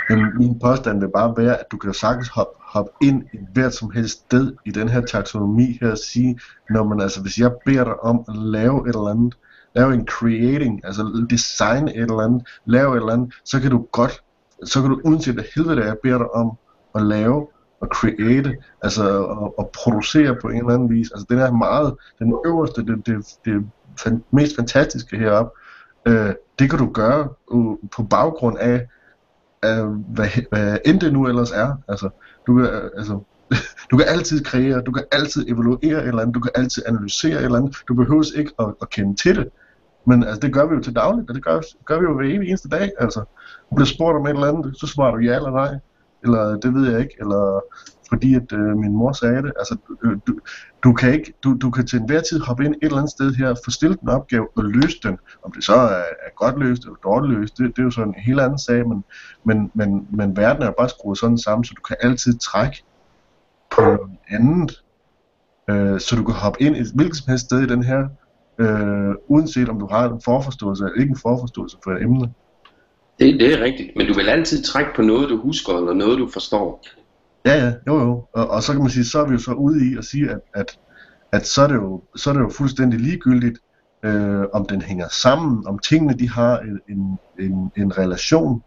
Speaker 1: Men min påstand vil bare være, at du kan jo sagtens hoppe, hoppe ind i hvert som helst sted i den her taksonomi her og sige, når man altså, hvis jeg beder dig om at lave et eller andet, lave en creating, altså design et eller andet, lave et eller andet, så kan du godt, så kan du uanset hvad helvede det er, jeg beder dig om at lave at create, altså at, at producere på en eller anden vis. Altså den er meget, den øverste, det, det, det fan, mest fantastiske heroppe, øh, det kan du gøre uh, på baggrund af, af hvad, hvad end det nu ellers er. Altså, du kan, altså, du kan altid kreere, du kan altid evaluere et eller andet, du kan altid analysere et eller andet. Du behøver ikke at, at kende til det. Men altså, det gør vi jo til dagligt, og det gør, gør vi jo hver evig eneste dag. Altså, du bliver spurgt om et eller andet, så svarer du ja eller nej eller det ved jeg ikke, eller fordi at øh, min mor sagde det. Altså, du, du, du, kan ikke, du, du kan til enhver tid hoppe ind et eller andet sted her, få stillet en opgave og løse den. Om det så er, er godt løst eller dårligt løst, det, det er jo sådan en helt anden sag, men, men, men, men verden er bare skruet sådan sammen, så du kan altid trække på noget andet. Øh, så du kan hoppe ind et hvilket som helst sted i den her, øh, uanset om du har en forforståelse eller ikke en forforståelse for et emne.
Speaker 2: Det, det er rigtigt, men du vil altid trække på noget, du husker, eller noget, du forstår.
Speaker 1: Ja, ja, jo jo. Og, og så kan man sige, så er vi jo så ude i at sige, at, at, at så, er det jo, så er det jo fuldstændig ligegyldigt, øh, om den hænger sammen, om tingene de har en, en, en, en relation.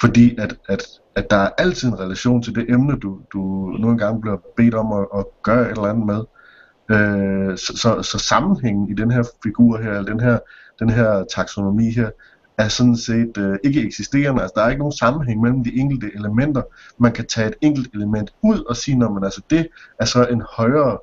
Speaker 1: Fordi at, at, at der er altid en relation til det emne, du, du nu engang bliver bedt om at, at gøre et eller andet med. Øh, så, så, så sammenhængen i den her figur her, eller den her, den her taksonomi her, er sådan set øh, ikke eksisterende. Altså, der er ikke nogen sammenhæng mellem de enkelte elementer. Man kan tage et enkelt element ud og sige, når man altså det er så en højere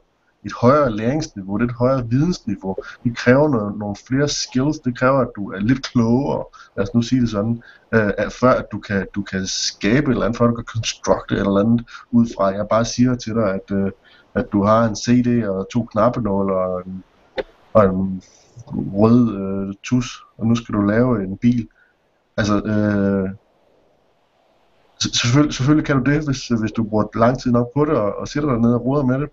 Speaker 1: et højere læringsniveau, det er et højere vidensniveau. Det kræver noget, nogle flere skills, det kræver, at du er lidt klogere, lad os nu sige det sådan, øh, at før at du kan, du kan skabe et eller andet, før du kan constructe et eller andet ud fra. Jeg bare siger til dig, at, øh, at du har en CD og to knappenål og en, og en rød øh, tus, og nu skal du lave en bil. Altså, øh, selvfølgelig, selvfølgelig kan du det, hvis, hvis du bruger lang tid nok på det, og, og sætter dig ned og roder med det,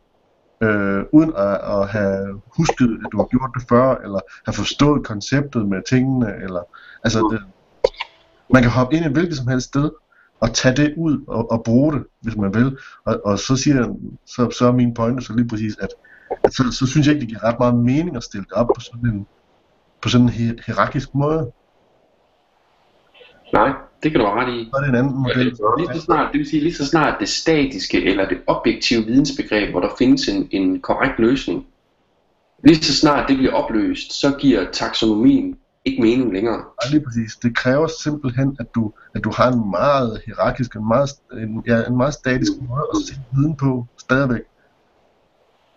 Speaker 1: øh, uden at, at have husket, at du har gjort det før, eller have forstået konceptet med tingene, eller, altså, det, man kan hoppe ind i hvilket som helst sted, og tage det ud og, og bruge det, hvis man vil. Og, og så siger jeg, så, så er min pointe så lige præcis, at så, så synes jeg ikke, det giver ret meget mening at stille det op på sådan en, på sådan en hier- hierarkisk måde.
Speaker 2: Nej, det kan du have ret i.
Speaker 1: Så er det en anden model.
Speaker 2: Lige så snart, det vil sige, lige så snart det statiske eller det objektive vidensbegreb, hvor der findes en, en korrekt løsning, lige så snart det bliver opløst, så giver taksonomien ikke mening længere.
Speaker 1: Ja, lige præcis. Det kræver simpelthen, at du, at du har en meget hierarkisk, en meget, en, ja, en meget statisk måde at se viden på stadigvæk.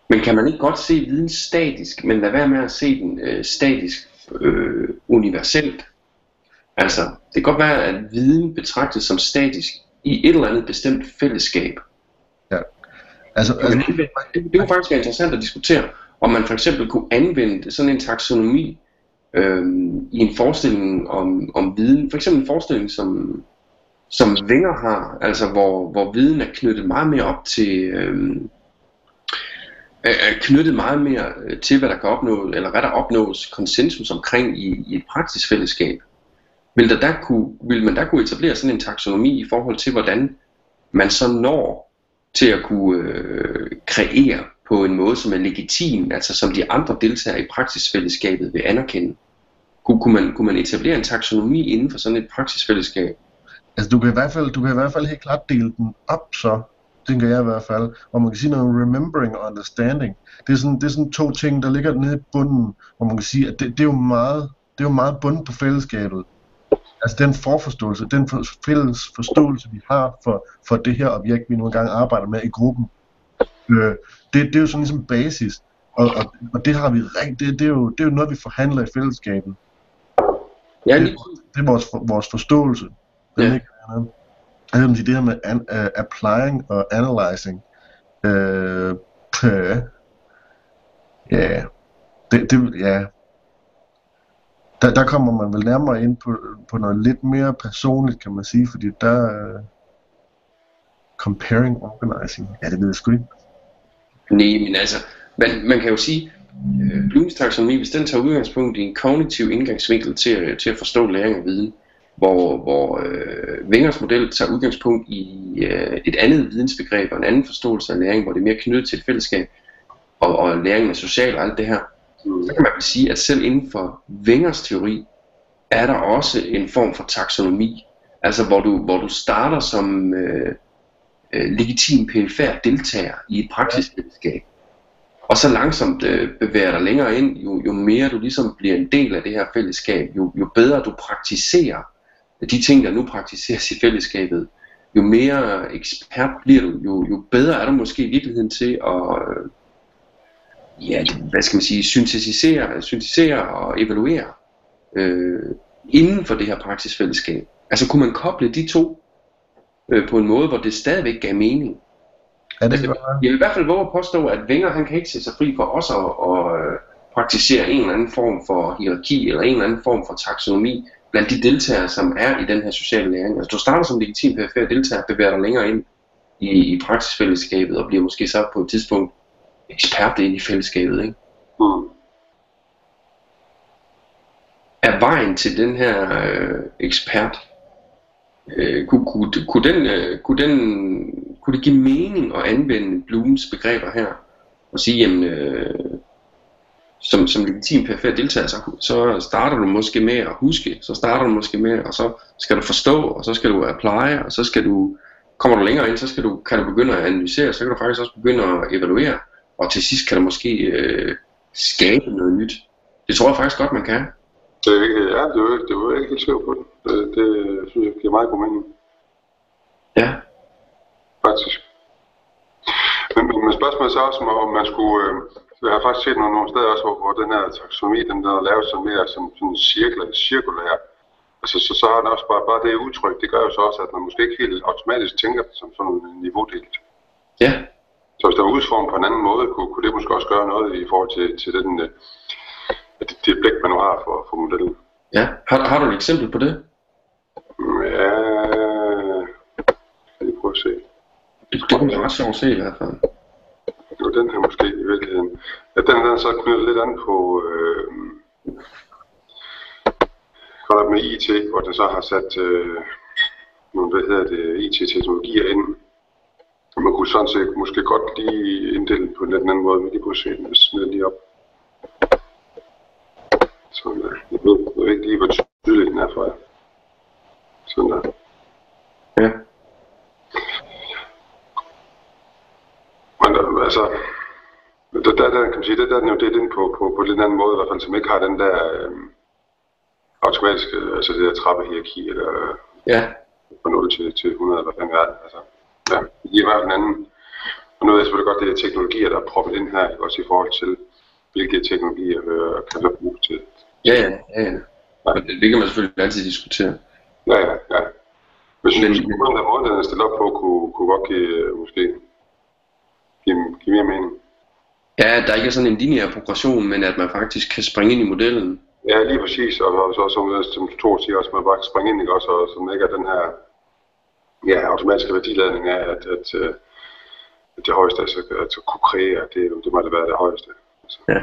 Speaker 2: Men kan man ikke godt se viden statisk, men lade være med at se den øh, statisk øh, universelt? Altså, det kan godt være, at viden betragtes som statisk i et eller andet bestemt fællesskab.
Speaker 1: Ja. Altså,
Speaker 2: Man
Speaker 1: altså,
Speaker 2: anvende, det, det kunne faktisk være interessant at diskutere, om man for eksempel kunne anvende sådan en taksonomi øh, i en forestilling om, om viden. For eksempel en forestilling, som, som Wenger har, altså hvor, hvor viden er knyttet meget mere op til... Øh, er er knyttet meget mere øh, til, hvad der kan opnås, eller hvad der opnås konsensus omkring i, i et praktisk fællesskab. Vil, der der kunne, vil man der kunne etablere sådan en taksonomi i forhold til, hvordan man så når til at kunne øh, kreere på en måde, som er legitim, altså som de andre deltagere i praksisfællesskabet vil anerkende? Kunne, kunne, man, kunne man etablere en taksonomi inden for sådan et praksisfællesskab?
Speaker 1: altså du, kan i hvert fald, du kan i hvert fald helt klart dele den op så, tænker jeg i hvert fald, og man kan sige noget remembering og understanding. Det er sådan, det er sådan to ting, der ligger nede i bunden, hvor man kan sige, at det, det er jo meget, det er jo meget bundet på fællesskabet. Altså den forforståelse, den for, fælles forståelse, vi har for, for det her objekt, vi nu engang arbejder med i gruppen. Øh, det, det er jo sådan ligesom basis, og, og, og det har vi rigtig, det, det, er jo, det er jo noget, vi forhandler i fællesskabet.
Speaker 2: Ja,
Speaker 1: Det, det er vores, vores forståelse. Den
Speaker 2: ja.
Speaker 1: ikke, jeg vil sige, det her med an, uh, applying og analyzing, øh, pøh, ja, det, det, ja, der, der kommer man vel nærmere ind på, på noget lidt mere personligt, kan man sige, fordi der uh, comparing organizing, ja, det ved jeg sgu ikke.
Speaker 2: Nej, men altså, man, man kan jo sige, øh, Blooms taxonomi, hvis den tager udgangspunkt i en kognitiv indgangsvinkel til, øh, til at forstå læring og viden, hvor, hvor øh, Wengers model tager udgangspunkt i øh, et andet vidensbegreb og en anden forståelse af læring, hvor det er mere knyttet til et fællesskab, og, og læringen er social og alt det her, så kan man sige, at selv inden for Wengers teori, er der også en form for taksonomi, altså hvor du, hvor du starter som øh, øh, legitim perifær deltager i et praktisk fællesskab, og så langsomt øh, bevæger dig længere ind, jo, jo mere du ligesom bliver en del af det her fællesskab, jo, jo bedre du praktiserer de ting, der nu praktiseres i fællesskabet, jo mere ekspert bliver du, jo, jo bedre er du måske i virkeligheden til at, ja, hvad skal man sige, syntetisere, syntetisere og evaluere øh, inden for det her praksisfællesskab. Altså kunne man koble de to øh, på en måde, hvor det stadigvæk gav mening.
Speaker 1: Ja, det
Speaker 2: Altså, jeg vil i hvert fald våge at påstå, at Wenger han kan ikke se sig fri for også at, at øh, praktisere en eller anden form for hierarki eller en eller anden form for taksonomi blandt de deltagere, som er i den her sociale læring. Altså du starter som legitim PFR deltager, bevæger dig længere ind i, i praksisfællesskabet og bliver måske så på et tidspunkt ekspert ind i fællesskabet. Ikke?
Speaker 4: Mm.
Speaker 2: Er vejen til den her øh, ekspert, øh, kunne, kunne, kunne, den, øh, kunne, den, kunne det give mening at anvende Blums begreber her? Og sige, jamen, øh, som, som legitim PFR deltager, så, så starter du måske med at huske, så starter du måske med, og så skal du forstå, og så skal du apply, og så skal du, kommer du længere ind, så skal du, kan du begynde at analysere, så kan du faktisk også begynde at evaluere, og til sidst kan du måske øh, skabe noget nyt. Det tror jeg faktisk godt, man kan.
Speaker 4: Det er ikke, ja, det er det er ikke helt skævt på det. det. Det synes jeg giver meget god mening,
Speaker 2: Ja,
Speaker 4: faktisk. Men, men, men spørgsmålet er så også, om man skulle... Øh, jeg har faktisk set nogle, nogle steder også, hvor, hvor den her taksonomi, den der er lavet som mere som sådan cirkler, cirkulær. Altså, så, så har den også bare, bare det udtryk, det gør jo så også, at man måske ikke helt automatisk tænker det som sådan en niveaudelt.
Speaker 2: ja,
Speaker 4: Så hvis der var udformet på en anden måde, kunne, kunne det måske også gøre noget i forhold til, til den, øh, det, det blik, man nu har for, for modellen.
Speaker 2: ja. Har, har du et eksempel på det?
Speaker 4: Ja, skal lige prøve at se.
Speaker 2: Det, kunne være ret sjovt se i hvert fald.
Speaker 4: Jo, den her måske i virkeligheden. Ja, den, den så knyttet lidt an på, øh, godt med IT, hvor den så har sat øh, nogle, hvad hedder det, IT-teknologier ind. Og man kunne sådan set måske godt lige inddele på en lidt anden måde, men lige prøve at se den, jeg lige op. Sådan der. Jeg ved, jeg ved ikke lige, hvor tydelig den er for jer. Sådan der.
Speaker 2: Ja.
Speaker 4: Men der, altså, der, der, der, kan man sige, der, der er den jo delt ind på, på, på lidt en anden måde, i hvert fald, som ikke har den der øh, automatiske, altså det der trappehierarki, eller
Speaker 2: Ja,
Speaker 4: fra 0 til, til 100, eller hvad fanden er det, altså. Ja, i hvert fald en anden. Og nu ved jeg selvfølgelig godt, det er teknologier, der er proppet ind her, også i forhold til, hvilke teknologier øh, kan der bruges til.
Speaker 2: ja, ja. ja, ja. Men det, det kan man selvfølgelig altid diskutere.
Speaker 4: Ja, ja, ja. Hvis
Speaker 2: Men-
Speaker 4: at den måde, den er stillet op på, kunne, kunne godt give, øh, måske, give, give mere mening.
Speaker 2: Ja, der ikke er sådan en lineær progression, men at man faktisk kan springe ind i modellen.
Speaker 4: Ja, lige præcis, og, og så som, som Thor siger også, man bare kan springe ind, ikke også, og som ikke er den her ja, automatiske værdiladning af, at, at, øh, at det højeste, altså, at kunne kreere, det, det må det være det højeste. Altså.
Speaker 2: Ja.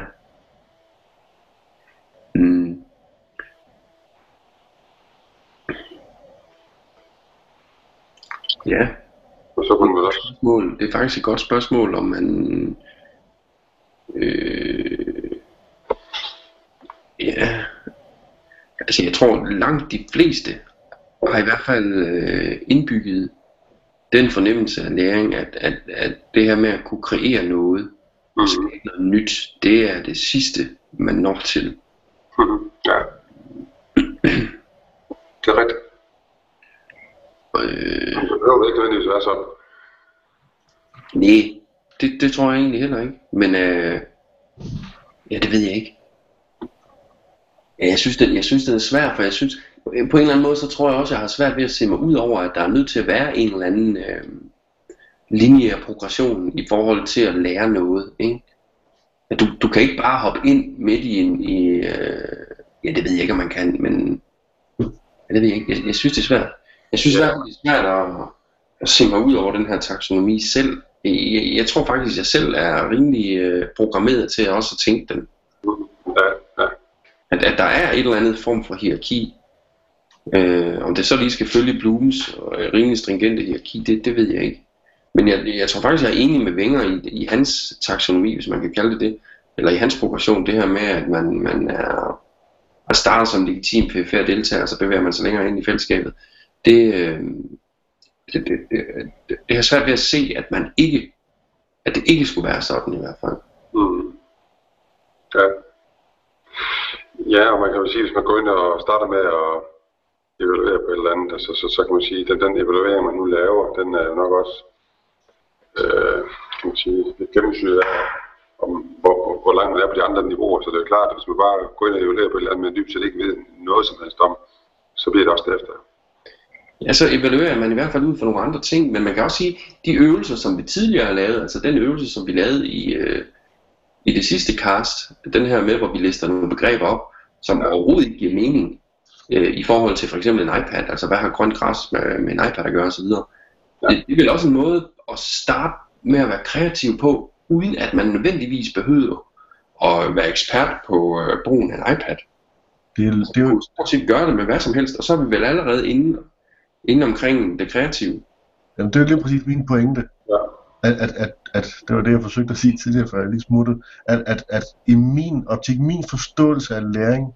Speaker 2: Mm. Ja,
Speaker 4: Og så kunne man også,
Speaker 2: spørgsmål. Det er faktisk et godt spørgsmål, om man... Øh, ja, altså jeg tror langt de fleste har i hvert fald øh, indbygget den fornemmelse af læring, at, at, at det her med at kunne kreere noget,
Speaker 4: mm,
Speaker 2: skabe noget nyt, det er det sidste, man når til.
Speaker 4: mm, ja. Det er rigtigt.
Speaker 2: Øh,
Speaker 4: Det behøver ikke nødvendigvis være sådan.
Speaker 2: nej, det, det tror jeg egentlig heller ikke. Men øh, ja, det ved jeg ikke. Ja, jeg synes, det, jeg synes, det er svært, for jeg synes, på en eller anden måde, så tror jeg også, jeg har svært ved at se mig ud over, at der er nødt til at være en eller anden øh, lineær progression i forhold til at lære noget. Ikke? At du, du kan ikke bare hoppe ind midt i en... I, øh, ja, det ved jeg ikke, om man kan, men... Ja, det ved jeg ikke. Jeg, jeg synes, det er svært. Jeg synes fald, det er svært at se mig ud over den her taksonomi selv. Jeg, jeg, tror faktisk, at jeg selv er rimelig øh, programmeret til også at tænke den.
Speaker 4: Ja, ja.
Speaker 2: At, at der er et eller andet form for hierarki. Øh, om det så lige skal følge Blums øh, rimelig stringente hierarki, det, det ved jeg ikke. Men jeg, jeg tror faktisk, jeg er enig med Wenger i, i hans taksonomi, hvis man kan kalde det det. Eller i hans progression, det her med, at man, man er, man starter som legitim PFR deltager, og så bevæger man sig længere ind i fællesskabet. Det, øh, det, det, det, det, det er svært ved at se, at man ikke, at det ikke skulle være sådan i hvert fald.
Speaker 4: Mm. Ja. Ja, og man kan jo sige, hvis man går ind og starter med at evaluere på et eller andet, altså, så, så kan man sige, at den, den evaluering, man nu laver, den er jo nok også, øh, kan man sige, lidt gennemsyret af, om, hvor, hvor, hvor langt man er på de andre niveauer. Så det er jo klart, at hvis man bare går ind og evaluerer på et eller andet, men dybt set ikke ved noget som helst om, så bliver det også derefter.
Speaker 2: Ja, så evaluerer man i hvert fald ud fra nogle andre ting, men man kan også sige, de øvelser, som vi tidligere har lavet, altså den øvelse, som vi lavede i, øh, i det sidste cast, den her med, hvor vi lister nogle begreber op, som overhovedet ikke giver mening øh, i forhold til for eksempel en iPad, altså hvad har grønt græs med, med en iPad at gøre osv. Ja. Det, det er vel også en måde at starte med at være kreativ på, uden at man nødvendigvis behøver at være ekspert på øh, brugen af en iPad.
Speaker 1: Det, er, det er jo,
Speaker 2: Stort set gøre det med hvad som helst, og så er vi vel allerede inde, inde omkring det kreative.
Speaker 1: jamen, det er lige præcis min pointe.
Speaker 4: Ja.
Speaker 1: At, at, at, at, det var det, jeg forsøgte at sige tidligere, før jeg lige smuttede. At, at, at i min optik, min forståelse af læring,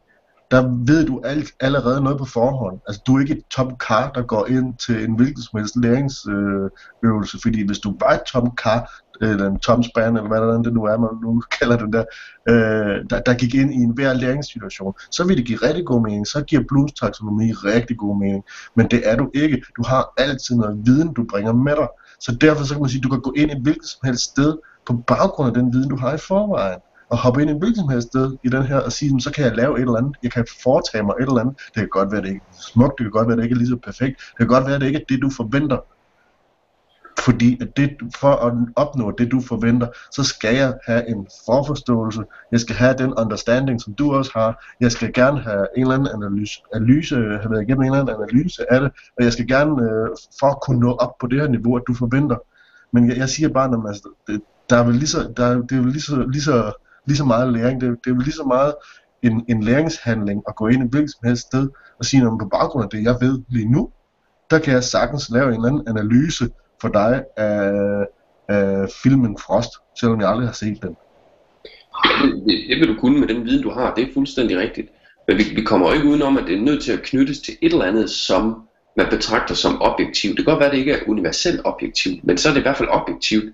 Speaker 1: der ved du alt, allerede noget på forhånd. Altså, du er ikke et Tom Carr, der går ind til en hvilken som helst læringsøvelse, fordi hvis du var et Tom Carr, Øh, eller en tomspan, eller hvad det nu er, man nu kalder den der, øh, der, der gik ind i en hver læringssituation, så vil det give rigtig god mening. Så giver Blooms taksonomi rigtig god mening. Men det er du ikke. Du har altid noget viden, du bringer med dig. Så derfor så kan man sige, at du kan gå ind et hvilket som helst sted på baggrund af den viden, du har i forvejen. Og hoppe ind i hvilket som helst sted i den her og sige, så kan jeg lave et eller andet. Jeg kan foretage mig et eller andet. Det kan godt være, det ikke er smukt. Det kan godt være, det ikke er lige så perfekt. Det kan godt være, det ikke er det, du forventer. Fordi at det, for at opnå det, du forventer, så skal jeg have en forforståelse. Jeg skal have den understanding, som du også har. Jeg skal gerne have en eller anden analyse, analyse have været igennem en eller anden analyse af det. Og jeg skal gerne, øh, for at kunne nå op på det her niveau, at du forventer. Men jeg, jeg siger bare, at altså, det, der er vel lige så, der, er- det er vel lige så, lige så, lige så meget læring. Det, er- det er vel lige så meget en, en læringshandling at gå ind i et hvilket som helst sted og sige, at på baggrund af det, jeg ved lige nu, der kan jeg sagtens lave en eller anden analyse for dig af, af filmen Frost, selvom jeg aldrig har set den.
Speaker 2: Det, det, det vil du kunne med den viden, du har. Det er fuldstændig rigtigt. Men vi, vi kommer jo ikke udenom, at det er nødt til at knyttes til et eller andet, som man betragter som objektivt. Det kan godt være, at det ikke er universelt objektivt, men så er det i hvert fald objektivt,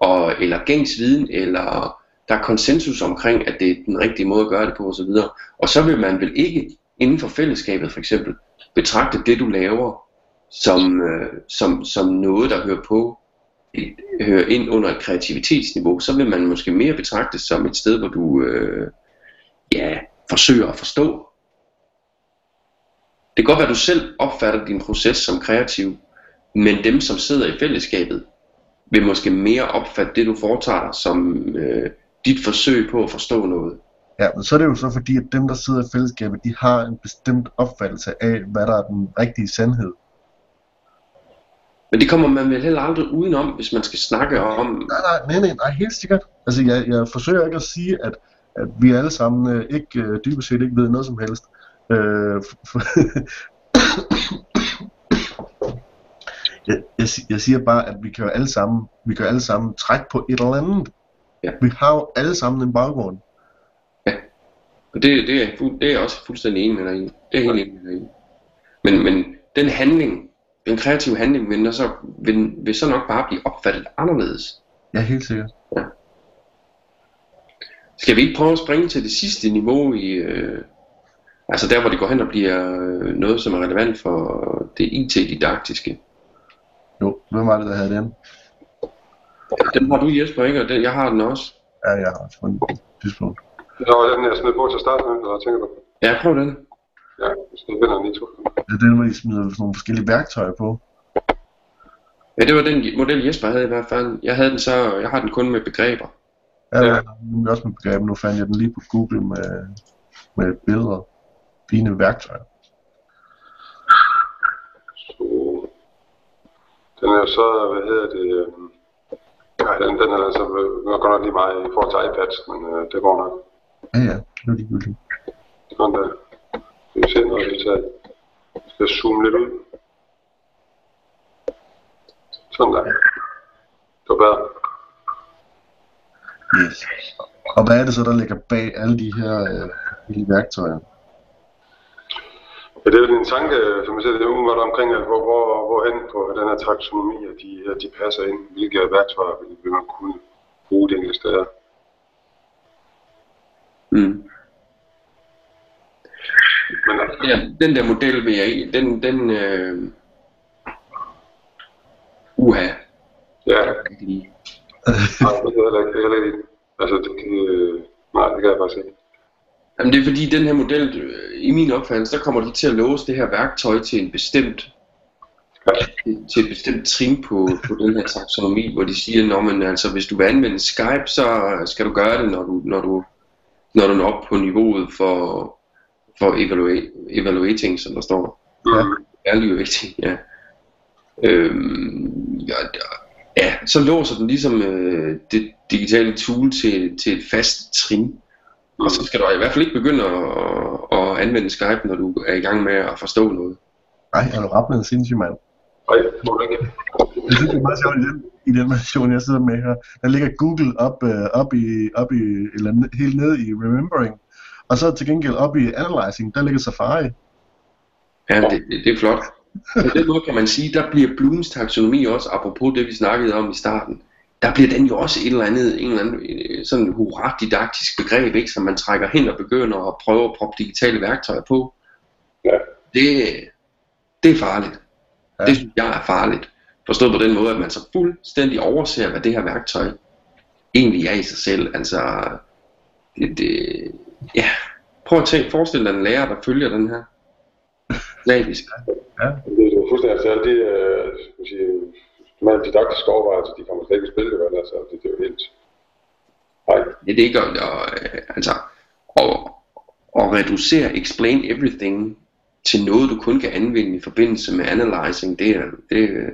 Speaker 2: og, eller gængs viden, eller der er konsensus omkring, at det er den rigtige måde at gøre det på osv. Og så vil man vel ikke inden for fællesskabet for eksempel betragte det, du laver, som, øh, som, som noget, der hører på hører ind under et kreativitetsniveau, så vil man måske mere betragte som et sted, hvor du øh, ja, forsøger at forstå. Det kan godt være, at du selv opfatter din proces som kreativ, men dem, som sidder i fællesskabet, vil måske mere opfatte det, du foretager dig, som øh, dit forsøg på at forstå noget.
Speaker 1: Ja, men så er det jo så fordi, at dem, der sidder i fællesskabet, de har en bestemt opfattelse af, hvad der er den rigtige sandhed.
Speaker 2: Men det kommer man vel heller aldrig udenom, hvis man skal snakke om...
Speaker 1: Nej, nej, nej, nej, nej helt sikkert. Altså, jeg, jeg forsøger ikke at sige, at, at vi alle sammen øh, ikke, øh, dybest set ikke ved noget som helst. Øh, for, jeg, jeg, jeg siger bare, at vi kan jo alle sammen, vi kan alle sammen trække på et eller andet.
Speaker 2: Ja.
Speaker 1: Vi har jo alle sammen en baggrund.
Speaker 2: Og det, det, er, fu- det er jeg også fuldstændig enig med dig i. Det er helt enig med dig i. Men, men den handling, den kreative handling, vil, så, vil, vil så nok bare blive opfattet anderledes.
Speaker 1: Ja, helt sikkert.
Speaker 2: Skal vi ikke prøve at springe til det sidste niveau i... Øh, altså der, hvor det går hen og bliver øh, noget, som er relevant for det IT-didaktiske.
Speaker 1: Jo, hvem var det, der havde den?
Speaker 2: Den har du Jesper, ikke? Og den, jeg har den også.
Speaker 1: Ja, jeg har fundet på et tidspunkt.
Speaker 4: Det var den, jeg smed på til at starte med, eller tænker du?
Speaker 2: Ja, prøv den.
Speaker 4: Ja, så den vinder to.
Speaker 1: Det er den, hvor de smider sådan nogle forskellige værktøjer på.
Speaker 2: Ja, det var den model Jesper havde i hvert fald. Jeg havde den så, jeg har den kun med begreber.
Speaker 1: Ja,
Speaker 4: Ja.
Speaker 1: ja. Men også med begrebet. Nu fandt jeg den lige på Google med, med billeder. Fine værktøjer.
Speaker 4: Så den er jo så, hvad hedder det, nej, den, den er altså, den er godt nok lige meget i forhold til iPads, men øh, det går nok.
Speaker 1: Ja, ja. Det er ligegyldigt.
Speaker 4: Sådan der. Vi kan se noget resultat. Jeg skal zoome lidt ud. Sådan der. Det var bedre.
Speaker 1: Yes. Og hvad er det så, der ligger bag alle de her øh, lille værktøjer?
Speaker 4: Ja, det er jo en tanke, som jeg siger, det er umiddelbart omkring, at hvor, hvor, hvorhen på den her taksonomi, at de, at de passer ind. Hvilke værktøjer vil, vil man kunne bruge de enkelte steder?
Speaker 2: Mm.
Speaker 4: Men altså,
Speaker 2: Ja, den der model vil jeg den, den, øh, uha,
Speaker 4: ja,
Speaker 2: kan
Speaker 4: nej, det er heller ikke, det er heller ikke Altså, det, det, nej, det kan jeg faktisk ikke.
Speaker 2: Jamen det er fordi, den her model, øh, i min opfattelse, der kommer de til at låse det her værktøj til en bestemt til et bestemt trin på, på den her taksonomi, hvor de siger, at altså, hvis du vil anvende Skype, så skal du gøre det, når du, når du, når du når op på niveauet for, for evaluate, evaluating, som der står. Ja. Evaluating, ja. Øhm, ja, ja, så låser den ligesom øh, det digitale tool til, til et fast trin. Og så skal du i hvert fald ikke begynde at, at anvende Skype, når du er i gang med at forstå noget.
Speaker 1: Nej, er du ret med en sindssyg mand?
Speaker 4: Nej, må du ikke.
Speaker 1: Jeg synes, det er meget sjovt i den, i den version, jeg sidder med her. Der ligger Google op, uh, op, i, op i, eller helt nede i Remembering. Og så til gengæld op i Analyzing, der ligger Safari.
Speaker 2: Ja, det, det, er flot. På den måde kan man sige, der bliver Blooms taksonomi også, apropos det vi snakkede om i starten, der bliver den jo også et eller andet, en eller anden øh, sådan hurra didaktisk begreb, ikke, som man trækker hen og begynder at prøve at proppe digitale værktøjer på.
Speaker 4: Ja.
Speaker 2: Det, det er farligt. Ja. Det synes jeg er farligt. Forstået på den måde, at man så fuldstændig overser, hvad det her værktøj egentlig er i sig selv. Altså, det, det, ja. Prøv at tænke, forestil dig en lærer, der følger den her. Slavisk.
Speaker 4: Ja. Det er fuldstændig altså, det er, skal sige, de didaktiske overvejelser, de kommer slet ikke i spil, det, altså, det, det er jo helt... Nej.
Speaker 2: Ja, det er ikke at, altså, at, at reducere explain everything til noget, du kun kan anvende i forbindelse med analyzing, det er, det er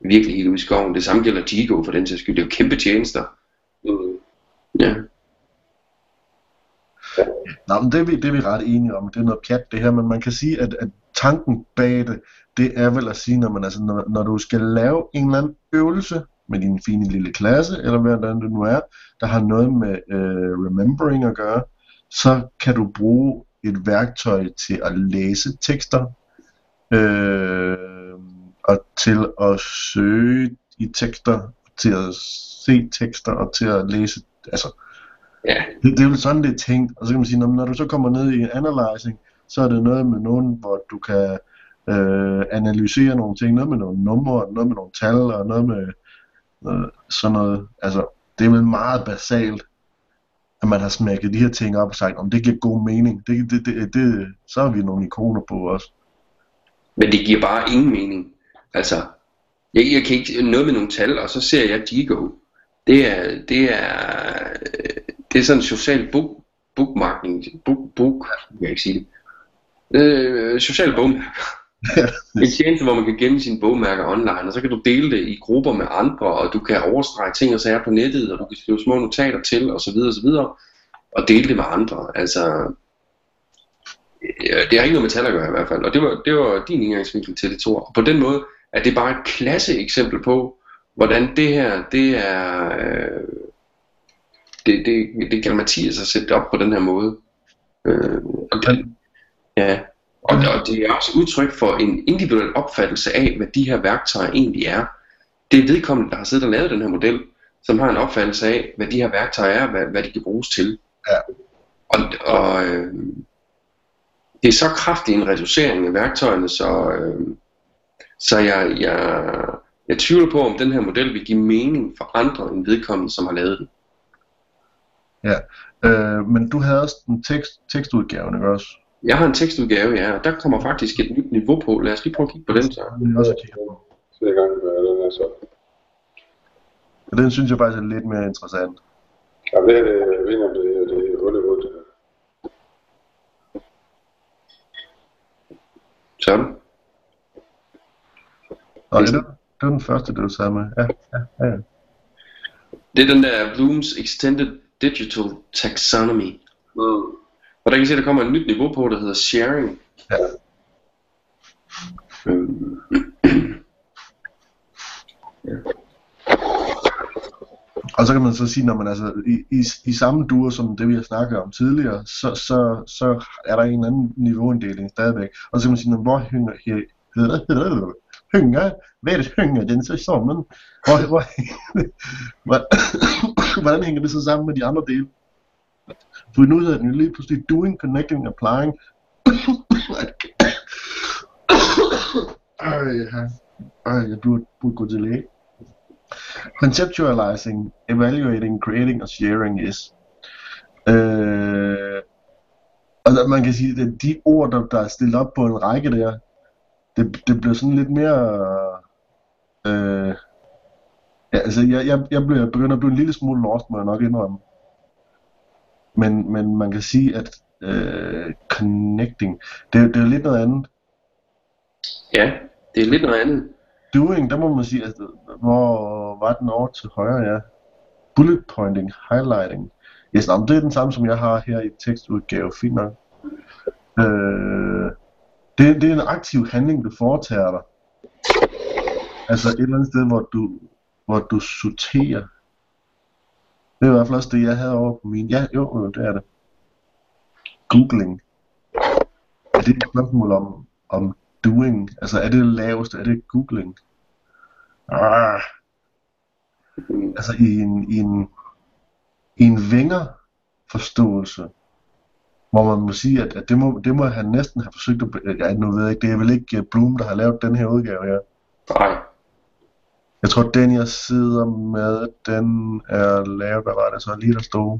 Speaker 2: virkelig helt ude i skoven. Det samme gælder Digo for den sags skyld. Det er jo kæmpe tjenester.
Speaker 4: Mm.
Speaker 2: Ja.
Speaker 1: Nå, men det er, vi, det er vi ret enige om. Det er noget pjat det her, men man kan sige, at, at tanken bag det, det er vel at sige, når, man, altså, når, når du skal lave en eller anden øvelse med din fine lille klasse, eller hvad det nu er, der har noget med øh, remembering at gøre, så kan du bruge et værktøj til at læse tekster, øh, og til at søge i tekster, til at se tekster og til at læse, altså,
Speaker 2: ja.
Speaker 1: det, er jo sådan, det er tænkt, og så kan man sige, når, du så kommer ned i analyzing, så er det noget med nogen, hvor du kan øh, analysere nogle ting, noget med nogle numre, noget med nogle tal, og noget med øh, sådan noget, altså, det er vel meget basalt, at man har smækket de her ting op og sagt, om det giver god mening. Det, det, det, det, så har vi nogle ikoner på også.
Speaker 2: Men det giver bare ingen mening. Altså, jeg, jeg kan ikke noget med nogle tal, og så ser jeg Digo. Det er, det er, det er sådan en social book, bookmarking, book, book, jeg kan ikke sige det. Øh, social bogmærker. en tjeneste, hvor man kan gemme sine bogmærker online, og så kan du dele det i grupper med andre, og du kan overstrege ting og sager på nettet, og du kan skrive små notater til, og så videre, og så videre, og dele det med andre. Altså, det har ikke noget med tal at gøre i hvert fald, og det var, det var din indgangsvinkel til det, Thor. Og på den måde er det bare et klasse eksempel på, hvordan det her, det er, øh, det, det, det kan Mathias at sætte op på den her måde. Øh, og det, ja, og, og det er også udtryk for en individuel opfattelse af, hvad de her værktøjer egentlig er. Det er vedkommende, der har siddet og lavet den her model, som har en opfattelse af, hvad de her værktøjer er, hvad, hvad de kan bruges til.
Speaker 1: Ja.
Speaker 2: Og, og øh, det er så kraftig en reducering af værktøjerne, så, øh, så jeg, jeg, jeg tvivler på, om den her model vil give mening for andre end vedkommende, som har lavet den.
Speaker 1: Ja, øh, men du havde også en tekst, tekstudgave, ikke også?
Speaker 2: Jeg har en tekstudgave, ja, og der kommer faktisk et nyt niveau på. Lad os lige prøve at kigge på den så.
Speaker 1: Det er også kigge på.
Speaker 4: Så i gang med den her så.
Speaker 1: Og den synes jeg faktisk er lidt mere interessant.
Speaker 4: Ja, det er det, jeg ved om det, det er. Det her.
Speaker 2: Sådan.
Speaker 1: Og det, er, det er den første, du sagde med. Ja, ja, ja.
Speaker 2: Det er den der Blooms Extended Digital Taxonomy.
Speaker 4: Mm.
Speaker 2: Og der kan I se, at der kommer et nyt niveau på, der hedder sharing.
Speaker 1: Ja.
Speaker 2: Øhm. ja.
Speaker 1: Og så kan man så sige, når man altså i, i, i samme duer som det vi har snakket om tidligere, så, så, så er der en anden niveauinddeling stadigvæk. Og så kan man sige, hvor hænger hænger, hvad hænger den så sammen? Hvor, hvor, hvordan hænger det så sammen med de andre dele? For nu hedder den lige pludselig doing, connecting, applying. Ej, ja. Ej, jeg burde, burde gå til læge. Conceptualizing, evaluating, creating og sharing is. Øh, og man kan sige, at de ord, der, der er stillet op på en række der, det, det blev sådan lidt mere... Øh, ja, altså, jeg, jeg, jeg blev, begynder at blive en lille smule lost, må jeg nok indrømme. Men, men man kan sige, at øh, connecting, det, det er lidt noget andet.
Speaker 2: Ja, det er lidt noget andet.
Speaker 1: Doing, der må man sige, at, hvor var den over til højre, ja. Bullet pointing, highlighting. Yes, nå, det er den samme, som jeg har her i tekstudgave. Fint nok. Øh, det, det er en aktiv handling, du foretager dig. Altså et eller andet sted, hvor du, hvor du sorterer. Det er i hvert fald også det, jeg havde over på min. Ja, jo, det er det. Googling. Er det et spørgsmål om, om doing? Altså er det det laveste? Er det googling? Ah. Altså i en, i en, i en vinger forståelse, hvor man må sige, at, at det, må, det må han næsten have forsøgt at... Ja, nu ved jeg ikke, det er vel ikke øh, Bloom, der har lavet den her udgave her.
Speaker 2: Nej.
Speaker 1: Jeg tror, den jeg sidder med, den er lavet, hvad var det så lige der stod?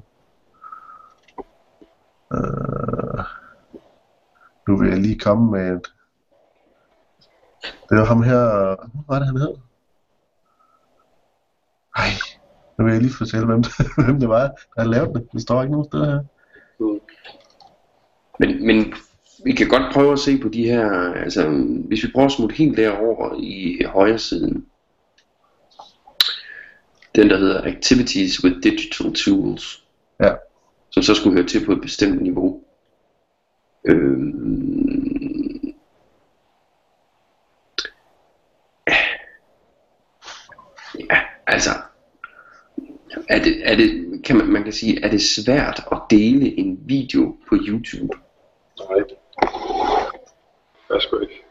Speaker 1: Uh, nu vil jeg lige komme med et... Det var ham her... Hvad var det, han hed? Ej, nu vil jeg lige fortælle, hvem, hvem det var, der har lavet det. Det står ikke nogen steder her.
Speaker 2: Men, men vi kan godt prøve at se på de her, altså hvis vi prøver at smutte helt derover i højre siden, den der hedder Activities with Digital Tools,
Speaker 1: Ja.
Speaker 2: som så skulle høre til på et bestemt niveau. Øhm, ja, altså, er det, er det, kan man, man kan sige, er det svært at dele en video på YouTube?
Speaker 4: Nej. Jeg sgu ikke.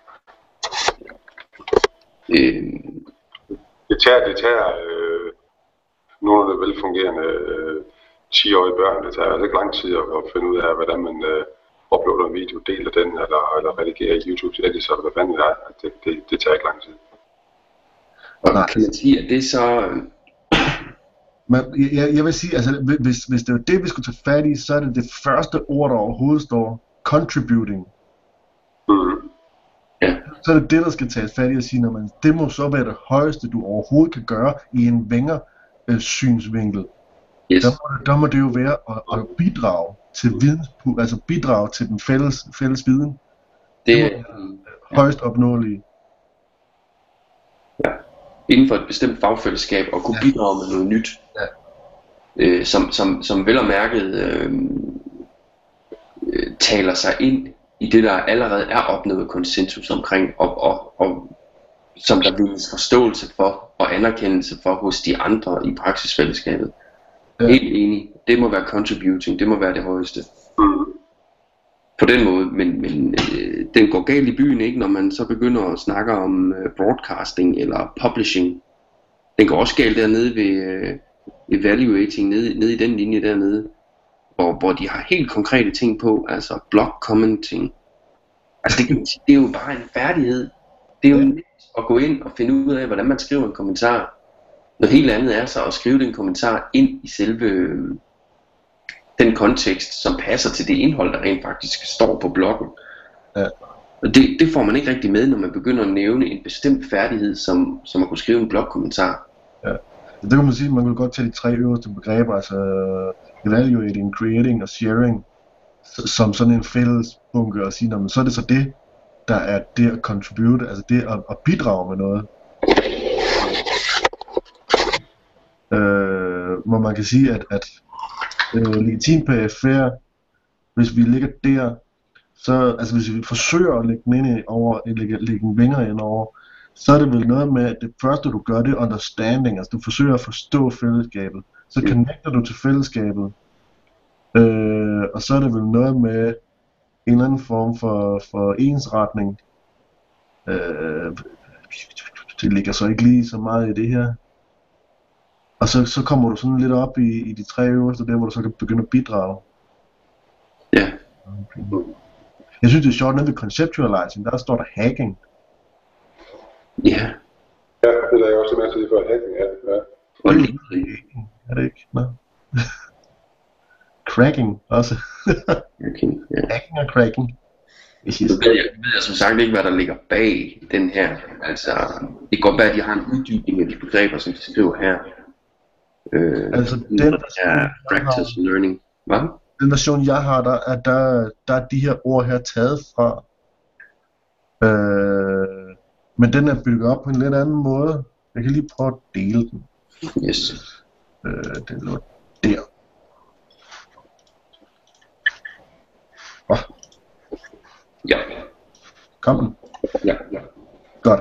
Speaker 2: Øhm,
Speaker 4: Det tager, det tager øh, nogle af de velfungerende øh, 10-årige børn, det tager altså ikke lang tid at, at finde ud af, hvordan man øh, uploader en video, deler den, eller, eller redigerer i YouTube til edits, eller hvad fanden det er. Det, det, det tager ikke lang tid.
Speaker 2: og
Speaker 1: Nej.
Speaker 2: kan man sige, at det er så...
Speaker 1: Men jeg, jeg- jeg vil sige, altså hvis, hvis det var det, vi skulle tage fat i, så er det det første ord, der overhovedet står, contributing.
Speaker 4: Mm.
Speaker 2: Ja,
Speaker 1: Så er det det, der skal tages fat i og sige, når man, det må så være det højeste, du overhovedet kan gøre i en vænger øh, synsvinkel.
Speaker 2: yes.
Speaker 1: Der må, det- der må det jo være at, at bidrage til videns, altså bidrage til den fælles, fælles viden,
Speaker 2: Det er
Speaker 1: højst opnåelige.
Speaker 2: inden for et bestemt fagfællesskab og kunne bidrage med noget nyt.
Speaker 1: Ja.
Speaker 2: Øh, som, som, som vel og mærket øh, øh, taler sig ind i det, der allerede er opnået konsensus omkring, og, og, og som der vindes forståelse for og anerkendelse for hos de andre i praksisfællesskabet.
Speaker 1: Ja.
Speaker 2: Helt enig. Det må være contributing. Det må være det højeste.
Speaker 4: Mm.
Speaker 2: På den måde, men, men øh, den går galt i byen ikke, når man så begynder at snakke om øh, broadcasting eller publishing. Den går også galt dernede ved øh, evaluating, nede, nede i den linje dernede, hvor, hvor de har helt konkrete ting på, altså blog commenting. Altså det, det er jo bare en færdighed. Det er jo nemt at gå ind og finde ud af, hvordan man skriver en kommentar. Noget helt andet er så at skrive den kommentar ind i selve øh, den kontekst, som passer til det indhold, der rent faktisk står på bloggen.
Speaker 1: Ja.
Speaker 2: Og det, det får man ikke rigtig med, når man begynder at nævne en bestemt færdighed, som, som at kunne skrive en blogkommentar.
Speaker 1: Det kan man sige, man kunne godt tage de tre øverste begreber, altså øh, evaluating, creating og sharing, som sådan en fælles bunke og sige, men så er det så det, der er det at contribute, altså det at, at bidrage med noget. Øh, hvor man kan sige, at, at øh, legitim PFR, hvis vi ligger der, så, altså hvis vi forsøger at lægge den ind i- over, lægge, lægge en vinger ind over, så er det vel noget med, at det første du gør, det er understanding, altså du forsøger at forstå fællesskabet. Så
Speaker 2: Mm.
Speaker 1: connecter du til fællesskabet, øh, og så er det vel noget med en eller anden form for, for ensretning. Øh, det ligger så ikke lige så meget i det her. Og så, så kommer du sådan lidt op i, i de tre øverste, der hvor du så kan begynde at bidrage.
Speaker 2: Ja,
Speaker 1: Jeg synes, det er sjovt, nede ved conceptualizing, der står der hacking.
Speaker 2: Ja.
Speaker 4: Ja, det er jeg også med til for hacking, ja. ja.
Speaker 2: Og lige,
Speaker 1: Er det ikke? Nå. cracking også.
Speaker 2: okay, ja.
Speaker 1: hacking og cracking.
Speaker 2: Nu ved jeg, ved jeg som sagt ikke, hvad der ligger bag den her. Altså, det kan godt være, at de har en uddybning af de begreber, som de skriver her. Øh,
Speaker 1: Altså, den version,
Speaker 2: er
Speaker 1: jeg
Speaker 2: practice learning. Hvad?
Speaker 1: Den version, jeg har, der er, der, der er de her ord her taget fra. Øh, men den er bygget op på en lidt anden måde. Jeg kan lige prøve at dele den.
Speaker 2: Yes.
Speaker 1: Øh, den lå der. Åh,
Speaker 2: Ja.
Speaker 1: kom den.
Speaker 2: Ja, ja.
Speaker 1: Godt.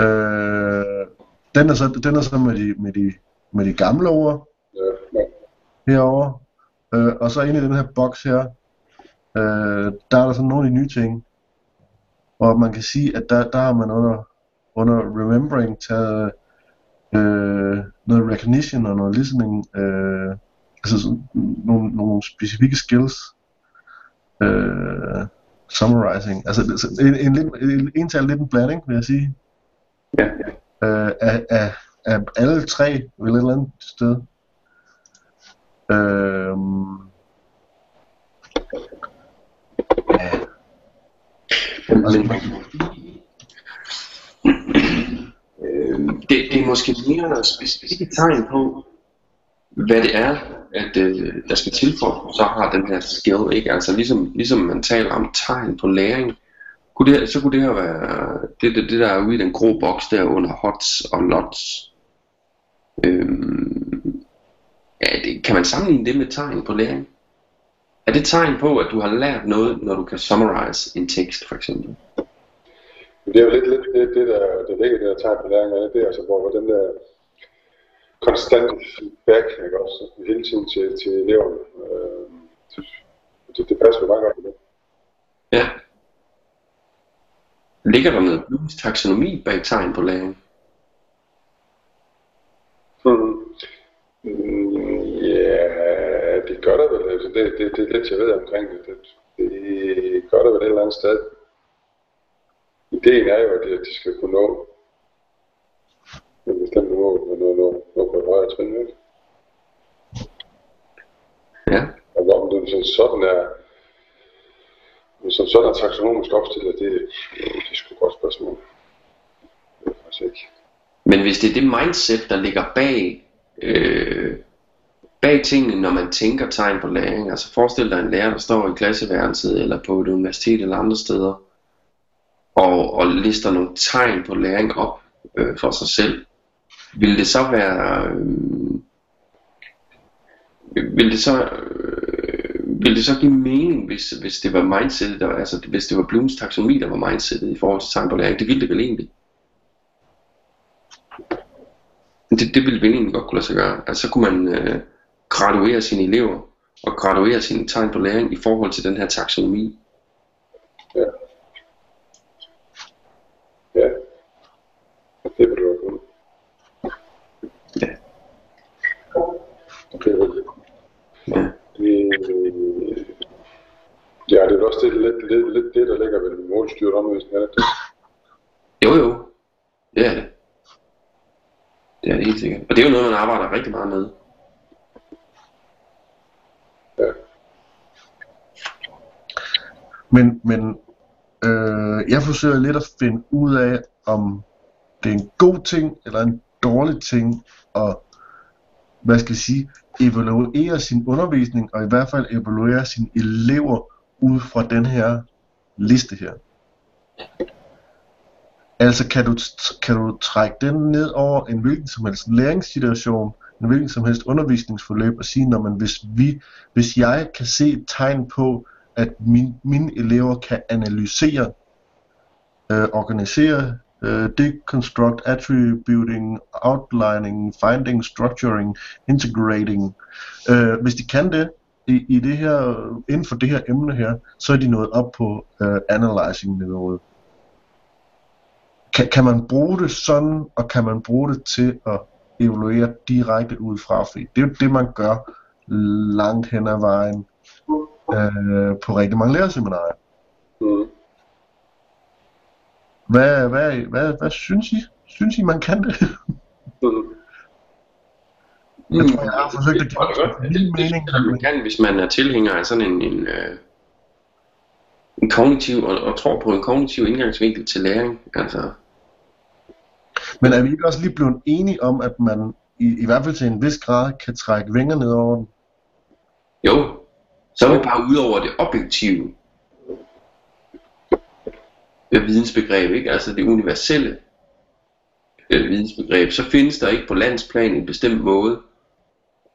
Speaker 1: Øh, den er så, den er så med, de, med, de, med de gamle ord
Speaker 4: ja.
Speaker 1: herovre. Øh, og så inde i den her boks her, øh, der er der sådan nogle af de nye ting. Og man kan sige, at der, der har man under, under remembering taget øh, noget recognition og noget listening, øh, altså sådan, nogle, nogle specifikke skills. Øh, summarizing. Altså det- en, en, lidt, en, en tal lidt en blanding, vil jeg sige.
Speaker 2: Ja,
Speaker 1: Øh, af, af, af alle tre ved et eller andet sted. Øhm, ja,
Speaker 2: Men, øh, det, det er måske mere specifikke tegn på, hvad det er, at øh, der skal til for, så har den her skill, ikke? Altså ligesom, ligesom man taler om tegn på læring, kunne det, så kunne det her være det, det, det der er ude i den grå boks der under hots og lots. Øhm, ja, det, kan man sammenligne det med tegn på læring? Er det tegn på, at du har lært noget, når du kan summarize en tekst, for eksempel?
Speaker 4: Det er jo lidt, lidt det, det der, der ligger det der tegn på læring, det er altså, hvor, hvor den der konstant feedback, ikke også, hele tiden til, til eleverne. Øh, det, det passer jo meget godt med det.
Speaker 2: Ja. Ligger der noget Blooms taksonomi bag tegn på læring?
Speaker 4: Mm. Mm, Ja, det gør der vel. Altså, det, det, det er lidt, jeg ved omkring det. Det, det gør der vel et eller andet sted. Ideen er jo, at de, at de skal kunne nå en bestemt mål, og nå, nå, nå på et højere trin. Ikke?
Speaker 2: Ja.
Speaker 4: Og om det sådan, sådan er, som sådan er taksonomisk opstillet, det, det er sgu et godt spørgsmål. Det er faktisk ikke.
Speaker 2: Men hvis det er det mindset, der ligger bag, øh, bag tingene, når man tænker tegn på læring, altså forestil dig en lærer, der står i klasseværelset, eller på et universitet eller andre steder, og, og lister nogle tegn på læring op øh, for sig selv, vil det så være, øh, vil det så, øh, vil det så give mening, hvis, hvis det var mindsetet, der, altså hvis det var Blooms taksonomi, der var mindsetet i forhold til tegn på læring? Det ville det vel egentlig. Det, det ville vel egentlig godt kunne lade sig gøre. Altså så kunne man øh, graduere sine elever og graduere sine tegn på læring i forhold til den her taksonomi.
Speaker 4: Ja. Ja. Det vil du have.
Speaker 2: Ja.
Speaker 4: Det vil det.
Speaker 2: Ja.
Speaker 4: Ja, det er også det, lidt, lidt, lidt det, der ligger ved den målstyret omvisning, er det det?
Speaker 2: Jo jo, det er det. Det er det helt sikkert. Og det er jo noget, man arbejder rigtig meget med.
Speaker 4: Ja
Speaker 1: men, men øh, jeg forsøger lidt at finde ud af, om det er en god ting eller en dårlig ting at, hvad skal jeg sige, evaluere sin undervisning, og i hvert fald evaluere sine elever ud fra den her liste her. Altså kan du, kan du trække den ned over en hvilken som helst læringssituation, en hvilken som helst undervisningsforløb og sige, når man hvis vi, hvis jeg kan se et tegn på, at min, mine elever kan analysere, øh, organisere, øh, deconstruct, attributing, outlining, finding, structuring, integrating. Øh, hvis de kan det i, i det her, inden for det her emne her, så er de nået op på øh, analyzing-niveauet. Kan, kan man bruge det sådan, og kan man bruge det til at evaluere direkte ud fra? Fordi det er jo det, man gør langt hen ad vejen øh, på rigtig mange lærerseminarier.
Speaker 4: Mm.
Speaker 1: Hvad, hvad, hvad, hvad synes I? Synes I, man kan det?
Speaker 4: Mm.
Speaker 1: Jeg tror, jeg har forsøgt at give
Speaker 2: det,
Speaker 1: min
Speaker 2: det, det,
Speaker 1: mening.
Speaker 2: det, man kan, hvis man er tilhænger af sådan en, en, øh, en kognitiv, og, og tror på en kognitiv indgangsvinkel til læring. Altså,
Speaker 1: Men er vi ikke også lige blevet enige om, at man i, i hvert fald til en vis grad kan trække vinger ned over den?
Speaker 2: jo, så er vi bare ud over det objektive vidensbegreb, ikke? altså det universelle øh, vidensbegreb, så findes der ikke på landsplan en bestemt måde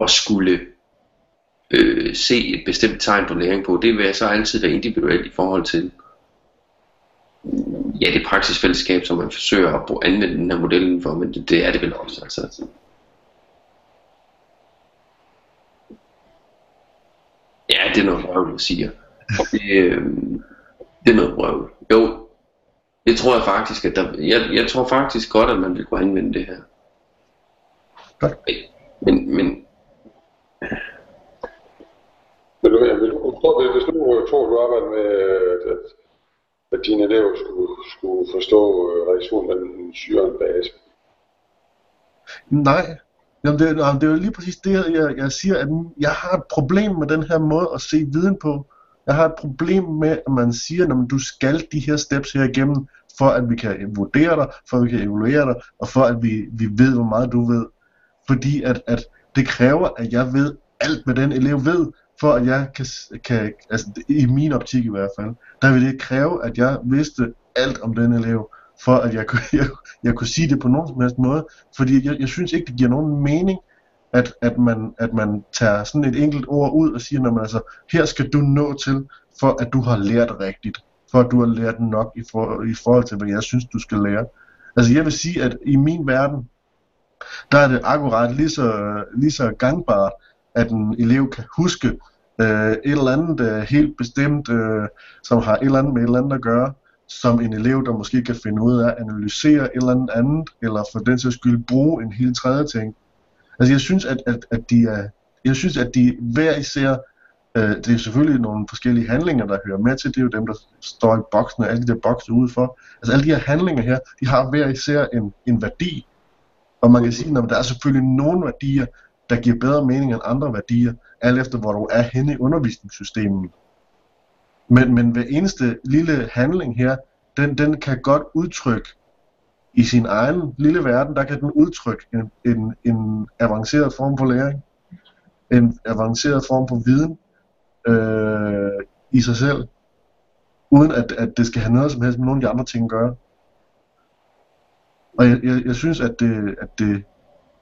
Speaker 2: at skulle øh, se et bestemt tegn på læring på. Det vil så altid være individuelt i forhold til ja, det praksisfællesskab, som man forsøger at anvende den her modellen for, men det, det er det vel også. Altså. Det er noget røvl, jeg siger. Det, øh, det er noget røvl. Jo, det tror jeg faktisk, at der, jeg, jeg tror faktisk godt, at man vil kunne anvende det her.
Speaker 1: Godt.
Speaker 2: Men, men
Speaker 4: Men du, jeg vil, prøv, hvis nu tror du arbejder med, at, at, at dine elever skulle, skulle forstå øh, reaktionen mellem syre og base.
Speaker 1: Nej. Jamen det, jamen, det er jo lige præcis det, jeg, jeg siger, at jeg har et problem med den her måde at se viden på. Jeg har et problem med, at man siger, at du skal de her steps her igennem, for at vi kan vurdere dig, for at vi kan evaluere dig, og for at vi, vi ved, hvor meget du ved. Fordi at, at det kræver, at jeg ved alt, hvad den elev ved, for at jeg kan, kan altså i min optik i hvert fald, der vil det kræve, at jeg vidste alt om den elev, for at jeg jeg, jeg kunne sige det på nogen som helst måde. Fordi jeg, jeg synes ikke, det giver nogen mening, at, at, man, at man tager sådan et enkelt ord ud og siger, man altså, her skal du nå til, for at du har lært rigtigt, for at du har lært nok i, for, i forhold til, hvad jeg synes, du skal lære. Altså jeg vil sige, at i min verden, der er det akkurat lige så, lige så gangbart, at en elev kan huske øh, et eller andet øh, helt bestemt, øh, som har et eller andet med et eller andet at gøre, som en elev, der måske kan finde ud af at analysere et eller andet andet, eller for den sags skyld bruge en helt tredje ting. Altså jeg synes, at, at, at de er, jeg synes, at de hver især, øh, det er selvfølgelig nogle forskellige handlinger, der hører med til, det er jo dem, der står i boksen, og alle de der bokse udenfor. Altså alle de her handlinger her, de har hver især en, en værdi, og man kan sige, at der er selvfølgelig nogle værdier, der giver bedre mening end andre værdier, alt efter hvor du er henne i undervisningssystemet. Men, men hver eneste lille handling her, den, den kan godt udtrykke i sin egen lille verden, der kan den udtrykke en, en, en avanceret form for læring, en avanceret form for viden øh, i sig selv, uden at, at det skal have noget som helst med nogle af de andre ting at gøre. Og jeg, jeg, jeg synes, at det, at det,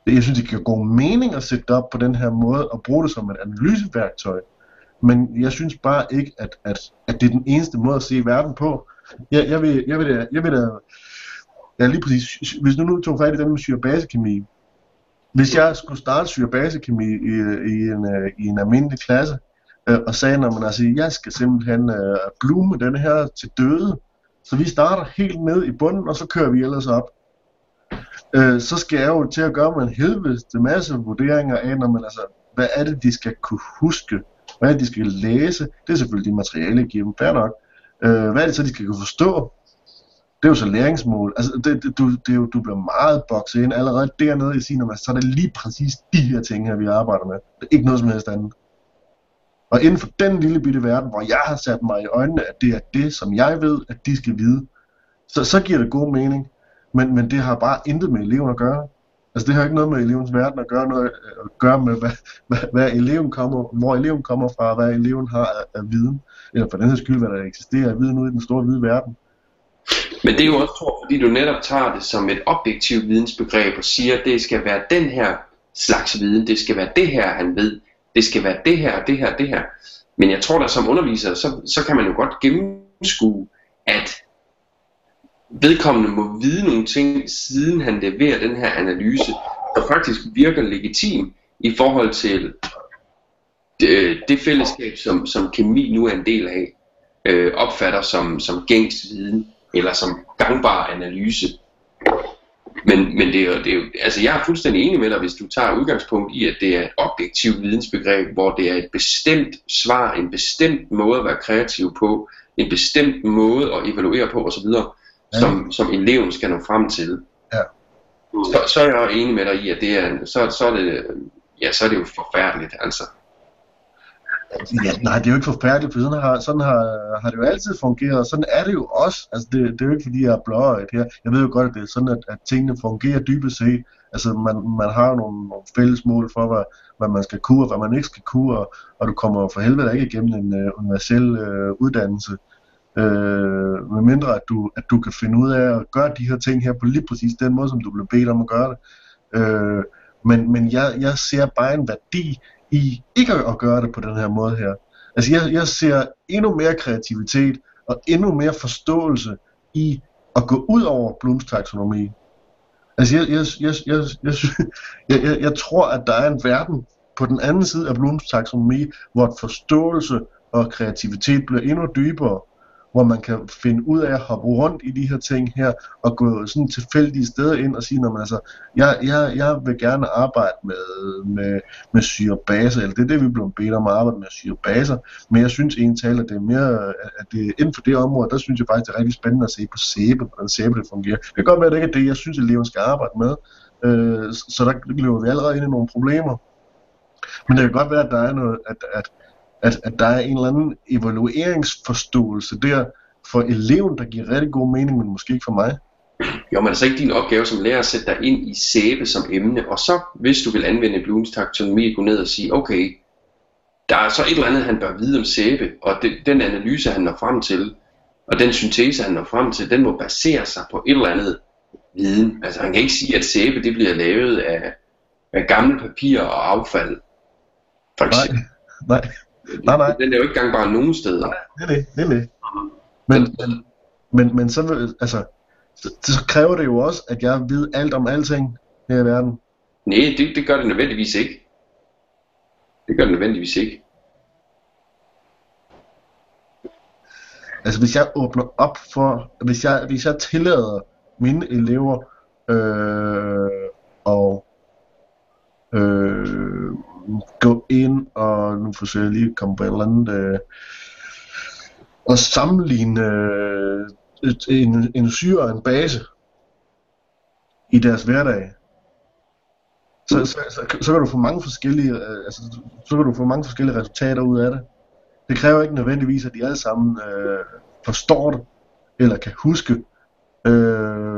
Speaker 1: jeg synes, det kan gå mening at sætte det op på den her måde og bruge det som et analyseværktøj. Men jeg synes bare ikke, at, at, at det er den eneste måde at se verden på. Jeg, jeg vil, jeg vil, jeg vil, da, ja, lige præcis, hvis du nu tog fat i den med syrebasekemi, hvis jeg skulle starte syrebasekemi i, i, en, øh, i en almindelig klasse, øh, og sagde, når man altså, jeg skal simpelthen øh, blume den her til døde, så vi starter helt ned i bunden, og så kører vi ellers op. Øh, så skal jeg jo til at gøre med en helvedes masse vurderinger af, når man altså, hvad er det, de skal kunne huske? Hvad er det, de skal læse? Det er selvfølgelig de materiale, jeg giver dem, fair nok. Øh, hvad er det så, de skal kunne forstå? Det er jo så læringsmål. Altså, det, det, du, det er jo, du bliver meget bokset ind allerede dernede i sin, så er det lige præcis de her ting her, vi arbejder med. Det er ikke noget som helst andet. Og inden for den lille bitte verden, hvor jeg har sat mig i øjnene, at det er det, som jeg ved, at de skal vide, så, så giver det god mening. Men, men det har bare intet med eleven at gøre. Altså det har ikke noget med elevens verden at gøre, noget, øh, at gøre med, hvad, hvad, hvad eleven kommer, hvor eleven kommer fra, hvad eleven har af, af viden, eller for den her skyld, hvad der eksisterer af viden ude i den store hvide verden.
Speaker 2: Men det er jo også, tror, fordi du netop tager det som et objektivt vidensbegreb og siger, at det skal være den her slags viden, det skal være det her, han ved, det skal være det her, det her, det her. Men jeg tror da som underviser, så, så kan man jo godt gennemskue, at vedkommende må vide nogle ting, siden han leverer den her analyse, der faktisk virker legitim i forhold til det, det fællesskab, som, som kemi nu er en del af, øh, opfatter som, som gængs viden, eller som gangbar analyse. Men, men det er, jo, det er jo, altså jeg er fuldstændig enig med dig, hvis du tager udgangspunkt i, at det er et objektivt vidensbegreb, hvor det er et bestemt svar, en bestemt måde at være kreativ på, en bestemt måde at evaluere på osv., ja. som, som eleven skal nå frem til.
Speaker 1: Ja.
Speaker 2: Så, så er jeg enig med dig i, at det er, så, så, er det, ja, så er det jo forfærdeligt, altså.
Speaker 1: Ja, nej, det er jo ikke forfærdeligt, for sådan har, sådan har, har det jo altid fungeret, og sådan er det jo også. Altså, det, det er jo ikke, fordi jeg er blåøjet her. Jeg ved jo godt, at det er sådan, at, at tingene fungerer dybest set. Altså, man, man har jo nogle, nogle fælles mål for, hvad, hvad man skal kunne, og hvad man ikke skal kunne, og, og du kommer for helvede ikke igennem en uh, universel uh, uddannelse, Øh, medmindre at du, at du kan finde ud af at gøre de her ting her på lige præcis den måde, som du blev bedt om at gøre det. Øh, men men jeg, jeg ser bare en værdi i ikke at gøre det på den her måde her. Altså jeg, jeg ser endnu mere kreativitet og endnu mere forståelse i at gå ud over Blooms taksonomi. Altså jeg, jeg, jeg, jeg, jeg, jeg, jeg, jeg tror, at der er en verden på den anden side af Blooms taksonomi, hvor forståelse og kreativitet bliver endnu dybere, hvor man kan finde ud af at hoppe rundt i de her ting her, og gå sådan tilfældige steder ind og sige, når man altså, jeg, jeg, jeg vil gerne arbejde med, med, med syrebaser, eller det er det, vi bliver bedt om at arbejde med syrebaser, men jeg synes en tal, at det er mere, at det inden for det område, der synes jeg faktisk, det er rigtig spændende at se på sæbe, hvordan sæbe det fungerer. Det kan godt være, at det ikke er det, jeg synes, at eleven skal arbejde med, øh, så der løber vi allerede ind i nogle problemer. Men det kan godt være, at der er noget, at, at at, at der er en eller anden evalueringsforståelse der for eleven, der giver rigtig god mening, men måske ikke for mig.
Speaker 2: Jo, men det er så ikke din opgave som lærer at sætte dig ind i sæbe som emne, og så, hvis du vil anvende Blooms taksonomi, gå ned og sige, okay, der er så et eller andet, han bør vide om sæbe, og det, den analyse, han når frem til, og den syntese, han når frem til, den må basere sig på et eller andet viden. Altså, han kan ikke sige, at sæbe, det bliver lavet af, af gamle papir og affald.
Speaker 1: For eksempel. Nej, nej. Nej, nej.
Speaker 2: Den er jo ikke gang bare nogen steder. Nej,
Speaker 1: det er det, det er det. Men, men, men, men så, vil, altså, så, så kræver det jo også, at jeg ved alt om alting her i verden.
Speaker 2: Nej, det, det gør det nødvendigvis ikke. Det gør det nødvendigvis ikke.
Speaker 1: Altså hvis jeg åbner op for, hvis jeg, hvis jeg tillader mine elever øh, og øh, gå ind og nu forsøger jeg lige at komme på et eller andet øh, og sammenligne øh, et, en, en syre og en base i deres hverdag. Så, så, så, så kan du få mange forskellige øh, altså, så kan du få mange forskellige resultater ud af det. Det kræver ikke nødvendigvis, at de alle sammen øh, forstår det, eller kan huske. Øh,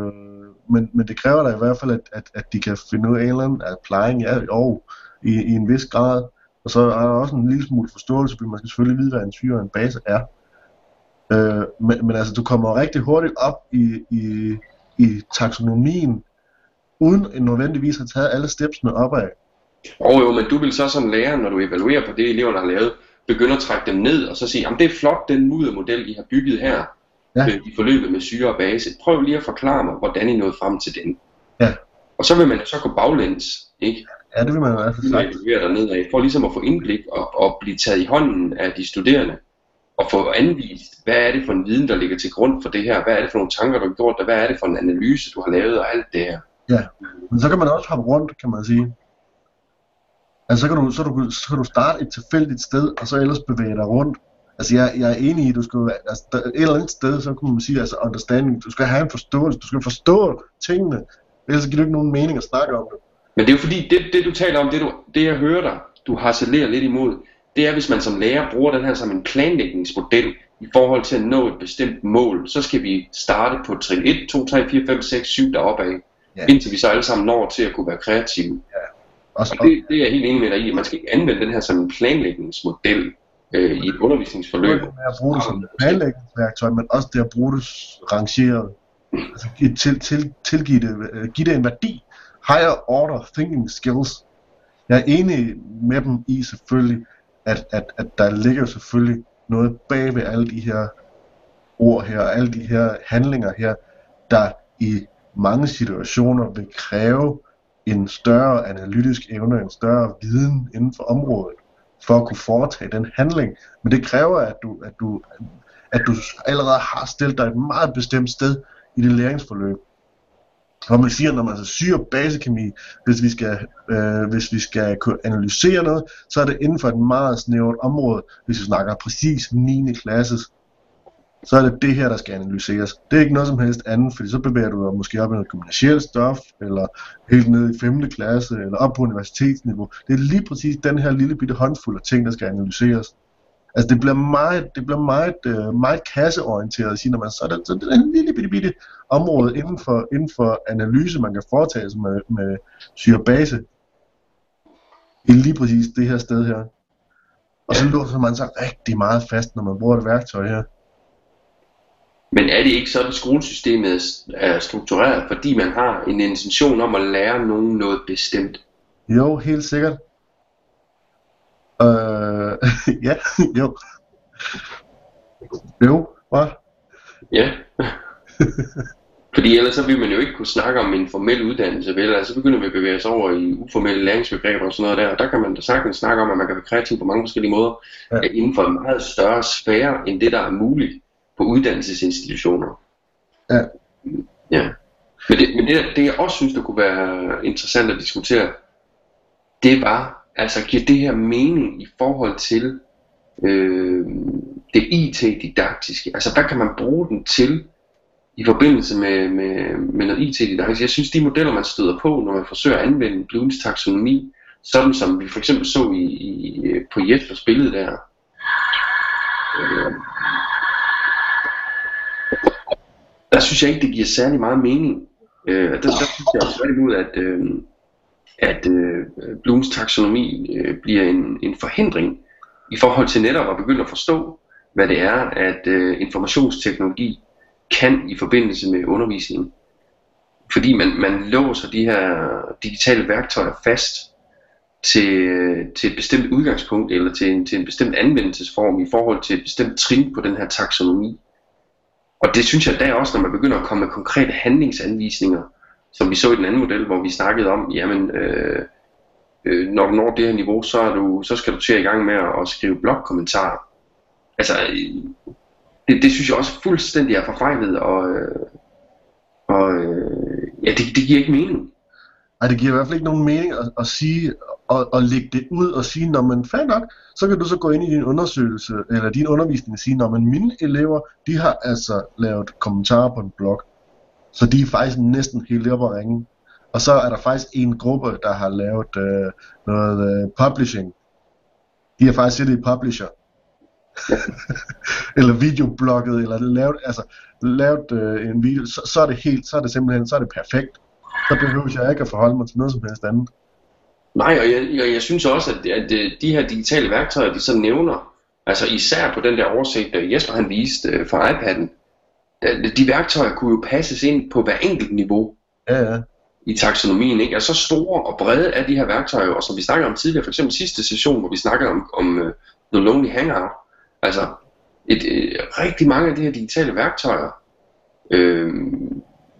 Speaker 1: men, men det kræver da i hvert fald, at, at, at de kan finde ud af en eller anden, at plejing ja, og i, i en vis grad. Og så er der også en lille smule forståelse, fordi man skal selvfølgelig vide, hvad en syre og en base er. Øh, men, men altså, du kommer rigtig hurtigt op i, i, i taksonomien, uden nødvendigvis at have taget alle stepsene opad.
Speaker 2: Og jo, men du vil så som lærer, når du evaluerer på det, eleverne har lavet, begynde at trække dem ned, og så sige, jamen det er flot, den muddermodel, I har bygget her, ja. i forløbet med syre og base. Prøv lige at forklare mig, hvordan I nåede frem til den.
Speaker 1: Ja.
Speaker 2: Og så vil man så gå baglæns, ikke?
Speaker 1: Ja, det vil man i hvert fald sagt.
Speaker 2: dernede for ligesom at få indblik og, og blive taget i hånden af de studerende. Og få anvist, hvad er det for en viden, der ligger til grund for det her? Hvad er det for nogle tanker, du har gjort? Hvad er det for en analyse, du har lavet og alt det her?
Speaker 1: Ja, men så kan man også hoppe rundt, kan man sige. Altså, så kan du, så, du, så kan du starte et tilfældigt sted, og så ellers bevæge dig rundt. Altså, jeg, jeg er enig i, at du skal, altså, der, et eller andet sted, så kan man sige, altså, understanding, du skal have en forståelse, du skal forstå tingene, ellers giver det ikke nogen mening at snakke om det.
Speaker 2: Men det er jo fordi, det, det du taler om, det, du, det jeg hører dig, du harcelerer lidt imod, det er, hvis man som lærer bruger den her som en planlægningsmodel i forhold til at nå et bestemt mål, så skal vi starte på trin 1, 2, 3, 4, 5, 6, 7 deroppe af, ja. indtil vi så alle sammen når til at kunne være kreative. Ja. Også, og det, det er jeg helt enig med dig i. Man skal ikke anvende den her som en planlægningsmodel øh, i et undervisningsforløb. Det
Speaker 1: er at bruge det som planlægningsværktøj, men også det at bruge det rangeret. Altså til, til, tilgive det, øh, give det en værdi higher order thinking skills. Jeg er enig med dem i selvfølgelig, at, at, at der ligger selvfølgelig noget bag ved alle de her ord her, alle de her handlinger her, der i mange situationer vil kræve en større analytisk evne, en større viden inden for området, for at kunne foretage den handling. Men det kræver, at du, at du, at du allerede har stillet dig et meget bestemt sted i det læringsforløb. Og man siger, når man altså så syre basekemi, hvis vi skal, øh, hvis vi skal kunne analysere noget, så er det inden for et meget snævert område. Hvis vi snakker præcis 9. klasses, så er det det her, der skal analyseres. Det er ikke noget som helst andet, fordi så bevæger du dig måske op i noget kommersielt stof, eller helt ned i 5. klasse, eller op på universitetsniveau. Det er lige præcis den her lille bitte håndfuld af ting, der skal analyseres. Altså det bliver meget, det bliver meget, øh, meget kasseorienteret at sige, når man så er det, så det er en lille bitte, bitte område inden for, inden for analyse, man kan foretage sig med, med syrebase. I lige præcis det her sted her. Og så låser man sig rigtig meget fast, når man bruger et værktøj her.
Speaker 2: Men er det ikke sådan, at skolesystemet er struktureret, fordi man har en intention om at lære nogen noget bestemt?
Speaker 1: Jo, helt sikkert. Øh, ja, jo. Jo, hvad?
Speaker 2: Ja. Fordi ellers så vil man jo ikke kunne snakke om en formel uddannelse, vel? Altså så begynder vi at bevæge os over i uformelle læringsbegreber og sådan noget der, og der kan man da sagtens snakke om, at man kan være kreativ på mange forskellige måder, ja. inden for en meget større sfære, end det der er muligt på uddannelsesinstitutioner.
Speaker 1: Ja.
Speaker 2: Ja. Men, det, men det, det jeg også synes, der kunne være interessant at diskutere, det var, altså giver det her mening i forhold til øh, det IT-didaktiske? Altså hvad kan man bruge den til i forbindelse med, med, med noget IT-didaktisk? Jeg synes, de modeller, man støder på, når man forsøger at anvende Blooms taksonomi, sådan som vi for eksempel så i, i, på Jespers billede der, øh, der synes jeg ikke, det giver særlig meget mening. Øh, der, der synes jeg tværtimod, at, øh, at øh, Blooms taksonomi øh, bliver en, en forhindring i forhold til netop at begynde at forstå, hvad det er, at øh, informationsteknologi kan i forbindelse med undervisning. Fordi man, man låser de her digitale værktøjer fast til, til et bestemt udgangspunkt eller til en, til en bestemt anvendelsesform i forhold til et bestemt trin på den her taksonomi. Og det synes jeg da også, når man begynder at komme med konkrete handlingsanvisninger, som vi så i den anden model, hvor vi snakkede om, jamen, øh, øh, når du når det her niveau, så, er du, så skal du til i gang med at, at skrive blogkommentarer. Altså, øh, det, det synes jeg også fuldstændig er forfejlet, og, øh, og øh, ja, det, det giver ikke mening.
Speaker 1: Nej, det giver i hvert fald ikke nogen mening at, at sige, og, og lægge det ud og sige, når man fair nok, så kan du så gå ind i din undersøgelse, eller din undervisning og sige, når man mine elever, de har altså lavet kommentarer på en blog, så de er faktisk næsten helt oppe at ringe. Og så er der faktisk en gruppe, der har lavet øh, noget øh, publishing. De har faktisk siddet i publisher. eller videoblogget, eller lavet, altså, lavet øh, en video, så, så, er det helt, så er det simpelthen, så er det perfekt. Så behøver jeg ikke at forholde mig til noget som helst andet.
Speaker 2: Nej, og jeg, jeg, jeg synes også, at, at de her digitale værktøjer, de så nævner, altså især på den der oversigt, der Jesper han viste uh, fra iPad'en, de værktøjer kunne jo passes ind på hver enkelt niveau
Speaker 1: ja, ja.
Speaker 2: i taksonomien. Ikke? Altså så store og brede er de her værktøjer, og som vi snakkede om tidligere, for eksempel sidste session, hvor vi snakkede om, om uh, The Lonely Hangout, altså et, uh, rigtig mange af de her digitale værktøjer, øh,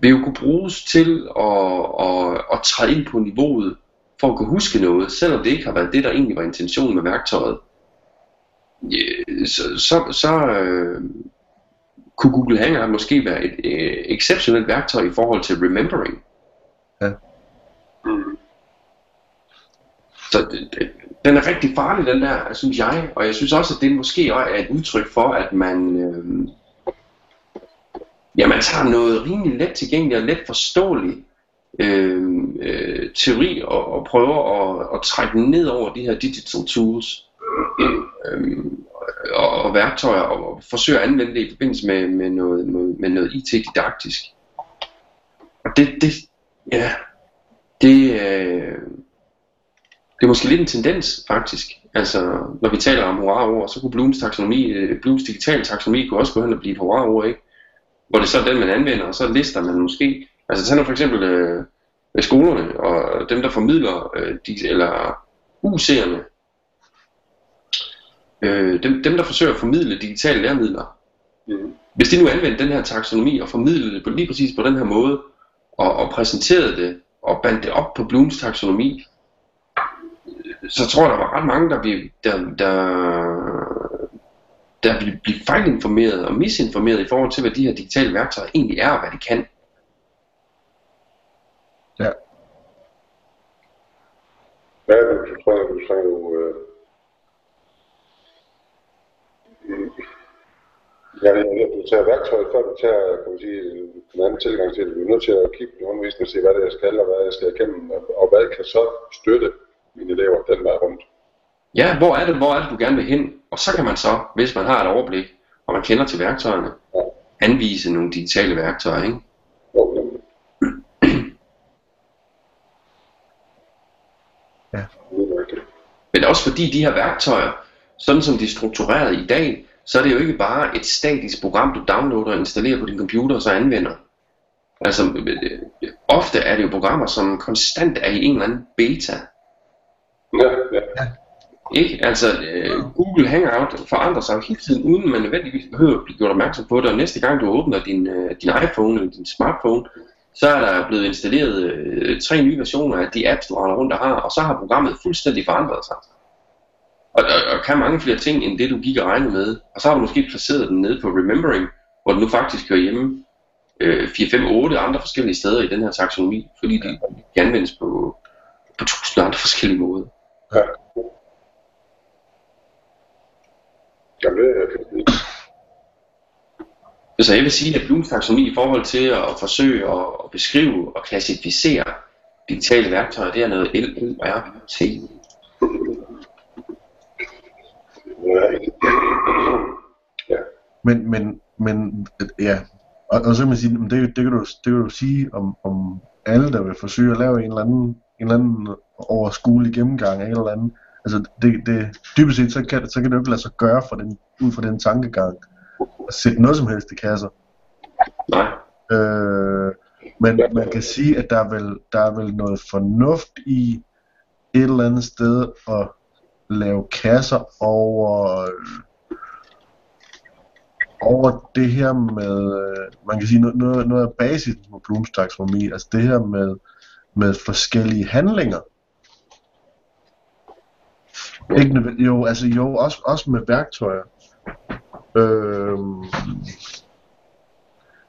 Speaker 2: vil jo kunne bruges til at, at, at træde ind på niveauet for at kunne huske noget, selvom det ikke har været det, der egentlig var intentionen med værktøjet. Så, så, så øh, kunne Google Hangout måske være et øh, exceptionelt værktøj i forhold til remembering.
Speaker 1: Ja.
Speaker 2: Så det, det, den er rigtig farlig, den der, synes jeg. Og jeg synes også, at det måske er et udtryk for, at man... Øh, ja, man tager noget rimelig let tilgængeligt og let forståeligt øh, øh, teori og, og prøver at, at trække ned over de her digital tools øh, og, og værktøjer og, og forsøger at anvende det i forbindelse med, med noget, med, med noget IT-didaktisk. Og det, det ja, det, øh, det er måske lidt en tendens faktisk. Altså, når vi taler om hurra-ord, så kunne Blooms taksonomi, øh, Blooms digital taksonomi kunne også gå hen og blive et hurra-ord, ikke? Hvor det så den, man anvender, og så lister man måske Altså tag nu for eksempel øh, skolerne og dem, der formidler, øh, de, eller UC'erne, øh, dem, dem, der forsøger at formidle digitale læremidler. Mm. Hvis de nu anvendte den her taksonomi og formidlede det på, lige præcis på den her måde, og, og præsenterede det og bandt det op på Blooms taksonomi, så tror jeg, der var ret mange, der, blev, der, der, der ville blive fejlinformeret og misinformeret i forhold til, hvad de her digitale værktøjer egentlig er og hvad de kan.
Speaker 1: Ja,
Speaker 4: du tror jeg, du sagde jo... Øh, ja, du tager værktøjet, før du tager, kan man sige, en anden tilgang til det. Du er nødt til at kigge på undervisningen og se, hvad det er, jeg skal, og hvad jeg skal igennem, og, hvad kan så støtte mine elever den vej rundt.
Speaker 2: Ja, hvor er det, hvor er det, du gerne vil hen? Og så kan man så, hvis man har et overblik, og man kender til værktøjerne, anvise nogle digitale værktøjer, ikke?
Speaker 1: Ja.
Speaker 2: Men også fordi de her værktøjer, sådan som de er struktureret i dag, så er det jo ikke bare et statisk program, du downloader og installerer på din computer og så anvender. Altså, øh, ofte er det jo programmer, som konstant er i en eller anden beta.
Speaker 4: Ja, ja.
Speaker 2: Ikke? Altså, øh, Google Hangout forandrer sig jo hele tiden, uden man nødvendigvis behøver at blive gjort opmærksom på det. Og næste gang du åbner din, øh, din iPhone eller din smartphone, så er der blevet installeret øh, tre nye versioner af de apps, du render rundt og har, og så har programmet fuldstændig forandret sig. Og, og, og kan mange flere ting, end det du gik og regnede med. Og så har du måske placeret den nede på Remembering, hvor den nu faktisk hører hjemme øh, 4, 5, 8 andre forskellige steder i den her taksonomi, fordi de kan anvendes på, på tusind andre forskellige måder.
Speaker 4: ja. Jamen, det er.
Speaker 2: Så jeg vil sige, at Blooms taksonomi i forhold til at forsøge at, beskrive og klassificere digitale værktøjer, det er noget LORT.
Speaker 4: Ja.
Speaker 1: Men, men, men ja, og, og så kan man sige, men det, det, kan du, det kan du sige om, om alle, der vil forsøge at lave en eller anden, en eller anden overskuelig gennemgang af en eller anden. Altså, det, det, dybest set, så kan, så kan det jo ikke lade sig gøre for den, ud fra den tankegang at sætte noget som helst i kasser.
Speaker 2: Nej.
Speaker 1: Øh, men man kan sige, at der er, vel, der er vel noget fornuft i et eller andet sted at lave kasser over, over det her med, øh, man kan sige noget, noget, noget af basis på Blooms taksonomi, altså det her med, med forskellige handlinger. Ikke, jo, altså jo, også, også med værktøjer. Øh,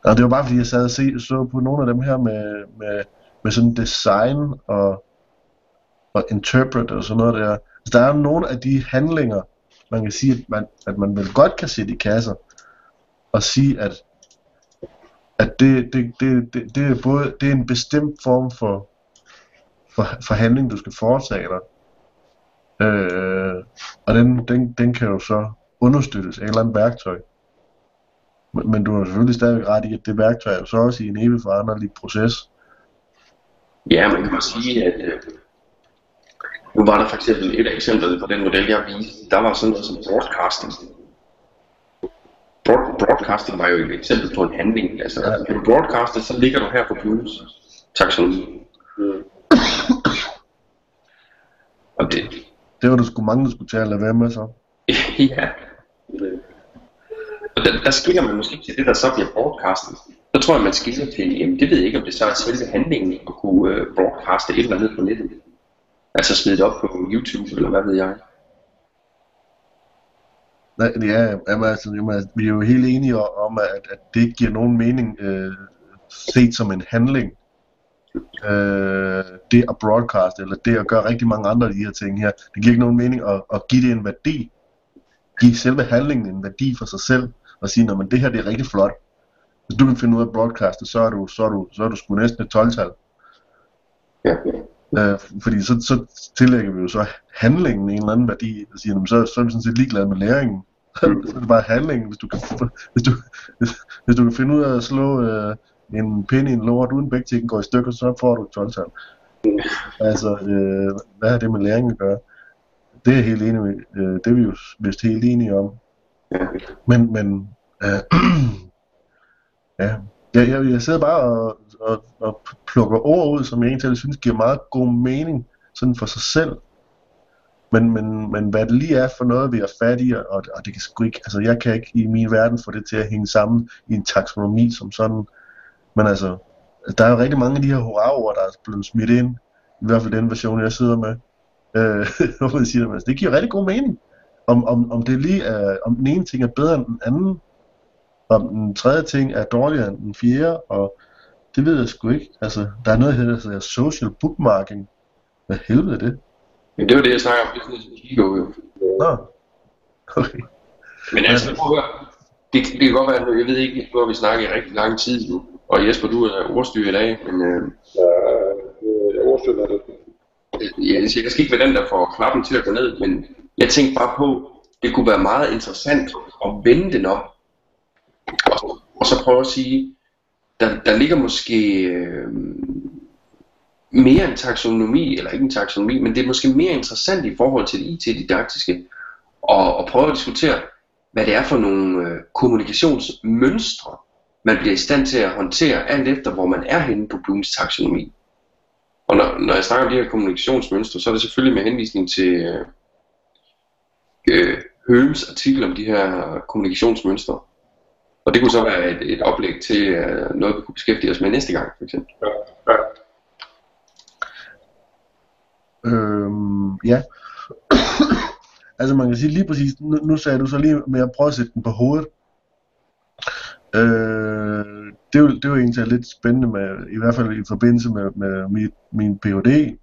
Speaker 1: og det var bare fordi, jeg sad og se, så på nogle af dem her med, med, med sådan design og, og interpret og sådan noget der. Altså, der er nogle af de handlinger, man kan sige, at man, at man vel godt kan sætte i kasser, og sige, at, at det, det, det, det, det, er både det er en bestemt form for, for, for handling, du skal foretage dig. Øh, og den, den, den kan jo så understøttes af et eller andet værktøj. Men, men du har selvfølgelig stadigvæk ret i, at det værktøj er jo så også i en evig foranderlig proces.
Speaker 2: Ja, man kan sige, at øh, nu var der for eksempel et af eksemplerne på den model, jeg viste. Der var sådan noget som broadcasting. Broad, broadcasting var jo et eksempel på en handling. Altså,
Speaker 1: Ja.
Speaker 2: når du broadcaster, så ligger du her på Blooms taksonomi. Og det,
Speaker 1: Det var der sgu mange, der skulle tage at lade være med så.
Speaker 2: ja. Og der, der skiller man måske til det, der så bliver broadcastet. Så tror jeg, man skiller til, jamen det ved jeg ikke, om det så er selve handlingen at kunne øh, broadcaste et eller andet på nettet. Altså smide det op på YouTube, eller hvad ved jeg.
Speaker 1: Nej, ja, jamen, altså, jamen, altså, vi er jo helt enige om, at, at det ikke giver nogen mening øh, set som en handling. Øh, det at broadcast, eller det at gøre rigtig mange andre af de her ting her, det giver ikke nogen mening at, at give det en værdi. Give selve handlingen en værdi for sig selv, og sige, at det her det er rigtig flot. Hvis du kan finde ud af at broadcaste, så er du, så er du, så er du sgu næsten et 12-tal.
Speaker 2: Ja.
Speaker 1: Øh, fordi så, så tillægger vi jo så handlingen en eller anden værdi, og siger, jamen, så, så er vi sådan set ligeglade med læringen. så er det bare handlingen, hvis du kan, hvis du, hvis, hvis du kan finde ud af at slå øh, en pind i en lort, uden begge ting går i stykker, så får du et 12 Altså, øh, hvad har det med læring at gøre? Det er jeg helt enig med. Øh, det er vi jo vist helt enige om.
Speaker 2: Ja.
Speaker 1: Men, men øh, ja, jeg, jeg, jeg sidder bare og, og, og plukker ord ud, som jeg egentlig synes giver meget god mening, sådan for sig selv. Men, men, men hvad det lige er for noget, vi er fat i, og, og det kan sgu ikke, altså jeg kan ikke i min verden få det til at hænge sammen i en taksonomi som sådan. Men altså, der er jo rigtig mange af de her hurra der er blevet smidt ind, i hvert fald den version, jeg sidder med. Øh, hvorfor jeg siger det, men altså, det giver rigtig god mening. Om, om, om det lige er, om den ene ting er bedre end den anden, om den tredje ting er dårligere end den fjerde, og det ved jeg sgu ikke. Altså, der er noget her, der hedder social bookmarking. Hvad helvede er det?
Speaker 2: Men det er jo det, jeg snakker om business as usual, jo.
Speaker 1: Nå. Okay.
Speaker 2: Men altså, prøv at høre. Det, det kan godt være, at jeg ved ikke, nu har vi snakket i rigtig lang tid nu. Og Jesper, du er ordstyr i dag, men øh,
Speaker 4: Ja, øh, jeg overstiller det.
Speaker 2: jeg, jeg skal ikke være den, der får klappen til at gå ned, men jeg tænkte bare på, det kunne være meget interessant at vende den op, og, og så prøve at sige, der, der ligger måske øh, mere en taksonomi, eller ikke en taksonomi, men det er måske mere interessant i forhold til det IT-didaktiske, og, og prøve at diskutere, hvad det er for nogle øh, kommunikationsmønstre, man bliver i stand til at håndtere, alt efter hvor man er henne på Blooms taksonomi. Og når, når jeg snakker om de her kommunikationsmønstre, så er det selvfølgelig med henvisning til øh, øh, Holmes artikel om de her kommunikationsmønstre. Og det kunne så være et, et oplæg til øh, noget, vi kunne beskæftige os med næste gang, for eksempel. Ja, ja.
Speaker 1: Øhm, ja. altså man kan sige lige præcis, nu, nu sagde du så lige med at prøve at sætte den på hovedet. Øh, det, er jo, det jo egentlig lidt spændende, med, i hvert fald i forbindelse med, med mit, min Ph.D.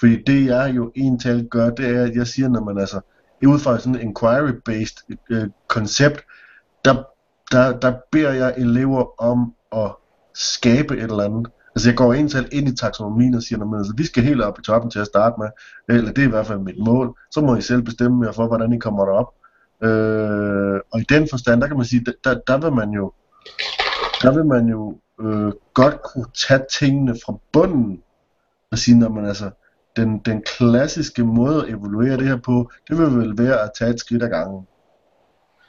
Speaker 1: Fordi det jeg jo egentlig gør, det er, at jeg siger, når man altså, ud fra sådan en inquiry-based øh, koncept, der, der, der beder jeg elever om at skabe et eller andet. Altså jeg går egentlig ind i taksonomien og siger, at altså, vi skal helt op i toppen til at starte med, eller det er i hvert fald mit mål, så må I selv bestemme jer for, hvordan I kommer derop. Øh, og i den forstand, der kan man sige, der, der vil man jo, der vil man jo øh, godt kunne tage tingene fra bunden og sige, når man altså, den, den klassiske måde at evaluere det her på, det vil vel være at tage et skridt ad gangen.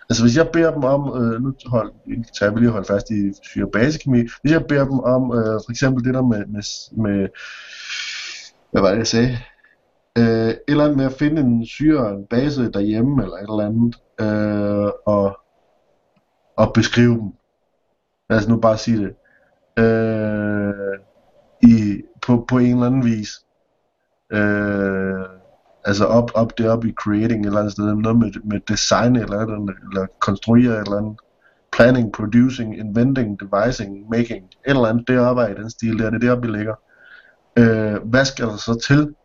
Speaker 1: Altså hvis jeg beder dem om, øh, nu hold, tager vi lige holde fast i syre basekemi, hvis jeg beder dem om øh, for eksempel det der med, med, med hvad var det jeg sagde, øh, et eller andet med at finde en syre, en base derhjemme eller et eller andet, øh, og, og beskrive dem. Lad os nu bare sige det. Øh, i, på, på en eller anden vis. Øh, altså op, op det op i creating et eller andet sted, noget med, med design eller, eller, eller konstruere eller andet, planning, producing, inventing, devising, making, et eller andet deroppe i den stil der, det er deroppe vi ligger. Øh, hvad skal der så til?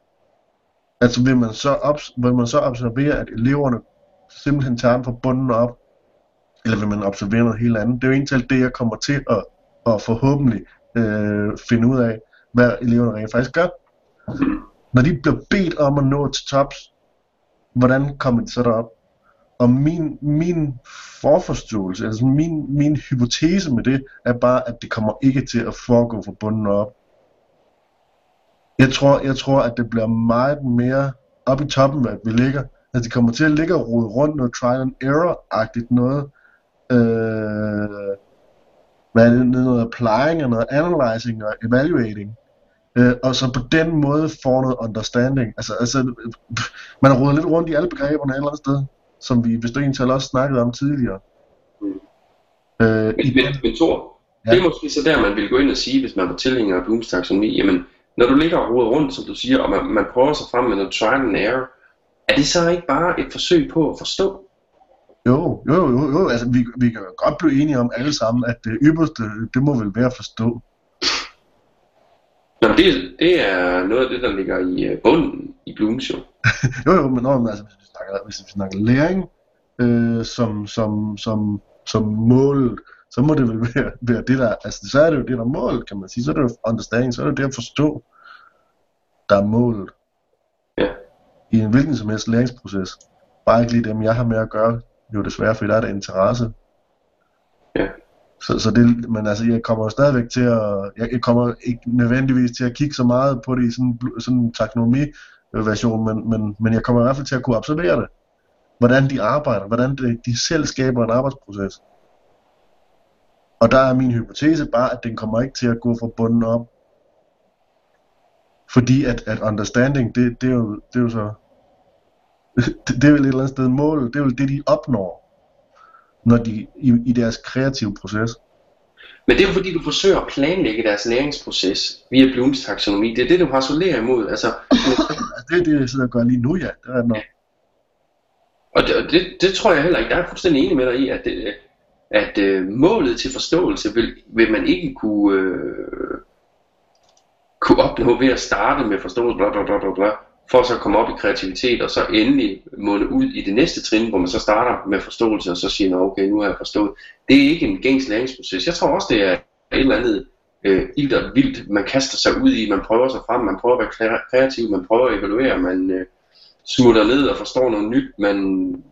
Speaker 1: Altså vil man så, op, vil man så observere, at eleverne simpelthen tager den fra bunden op, eller vil man observere noget helt andet? Det er jo egentlig det, jeg kommer til at, at forhåbentlig øh, finde ud af, hvad eleverne rent faktisk gør når de bliver bedt om at nå til tops, hvordan kommer de så derop? Og min, min forforståelse, altså min, min hypotese med det, er bare, at det kommer ikke til at foregå fra bunden op. Jeg tror, jeg tror, at det bliver meget mere op i toppen, at vi ligger. Altså, at det kommer til at ligge og rode rundt noget trial and error-agtigt noget. Øh, hvad er det? Noget applying og noget analyzing og evaluating øh, og så på den måde får noget understanding. Altså, altså man har rodet lidt rundt i alle begreberne et eller andet sted, som vi hvis du egentlig også snakket om tidligere.
Speaker 2: Mm. Øh, men, men, men Thor, ja. det er måske så der, man vil gå ind og sige, hvis man var tilhænger af Blooms taxonomi, jamen, når du ligger og roder rundt, som du siger, og man, man prøver sig frem med noget trial and error, er det så ikke bare et forsøg på at forstå?
Speaker 1: Jo, jo, jo, jo. Altså, vi, vi kan godt blive enige om alle sammen, at det ypperste, det må vel være at forstå.
Speaker 2: Nå, det, det er noget af det, der ligger i øh, bunden i Blooms jo.
Speaker 1: jo, jo, men, når, altså, hvis, vi snakker, hvis vi snakker læring øh, som, som, som, som mål, så må det vel være, være det der, altså så er det jo det der mål, kan man sige, så er det jo understanding, så er det det at forstå, der er målet.
Speaker 2: Ja.
Speaker 1: I en hvilken som helst læringsproces. Bare ikke lige dem, jeg har med at gøre, jo desværre, fordi der er der interesse.
Speaker 2: Ja.
Speaker 1: Så, så det, men altså, jeg kommer stadigvæk til at, jeg, kommer ikke nødvendigvis til at kigge så meget på det i sådan, sådan en taknomi-version, men, men, men jeg kommer i hvert fald til at kunne observere det. Hvordan de arbejder, hvordan de, de selv skaber en arbejdsproces. Og der er min hypotese bare, at den kommer ikke til at gå fra bunden op. Fordi at, at understanding, det, det, er jo, det er jo så, det, det er vel et eller andet sted mål, det er jo det, de opnår når de, i, i deres kreative proces.
Speaker 2: Men det er jo fordi, du forsøger at planlægge deres læringsproces via Blooms taksonomi. Det er det, du harsolerer imod. Altså,
Speaker 1: det er det, jeg sidder og gør lige nu, ja. Det er
Speaker 2: nok. Og det, det, det tror jeg heller ikke. Jeg er fuldstændig enig med dig i, at, det, at uh, målet til forståelse vil, vil man ikke kunne, uh, kunne opnå ved at starte med forståelse, bla, bla, bla, bla, bla, for så at komme op i kreativitet, og så endelig måne ud i det næste trin, hvor man så starter med forståelse, og så siger, okay, nu har jeg forstået. Det er ikke en gængs læringsproces. Jeg tror også, det er et eller andet øh, ildt og vildt, man kaster sig ud i, man prøver sig frem, man prøver at være kreativ, man prøver at evaluere, man, øh, smutter ned og forstår noget nyt. Man,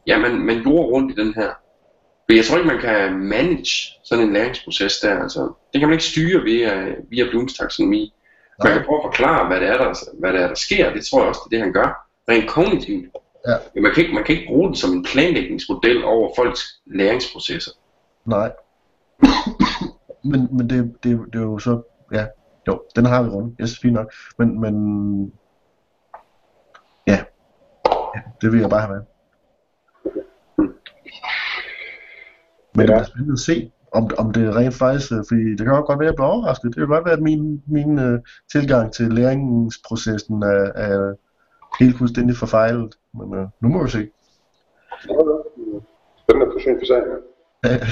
Speaker 2: ja, man, man lurer rundt i den her. Men jeg tror ikke, man kan manage sådan en læringsproces der. Altså, det kan man ikke styre via, via Blooms taksonomi. Man kan prøve at forklare, hvad det, er, der, hvad det er, der sker. Det tror jeg også, det er det, han gør. Rent kognitivt.
Speaker 1: Ja.
Speaker 2: Men man kan, ikke, man kan ikke bruge den som en planlægningsmodel over folks læringsprocesser.
Speaker 1: Nej. men men det, det, det er jo så, ja, jo, den har vi rundt. Yes, fint nok. Men, men, ja, ja det vil jeg bare have med. Men det er spændende at se, om, om det rent faktisk, øh, fordi det kan jo godt være, at jeg bliver overrasket. Det kan godt være, at min, min uh, tilgang til læringsprocessen er, er helt fuldstændig forfejlet. Men uh, nu må vi se.
Speaker 4: Spændende syn for sagen.
Speaker 1: Ja,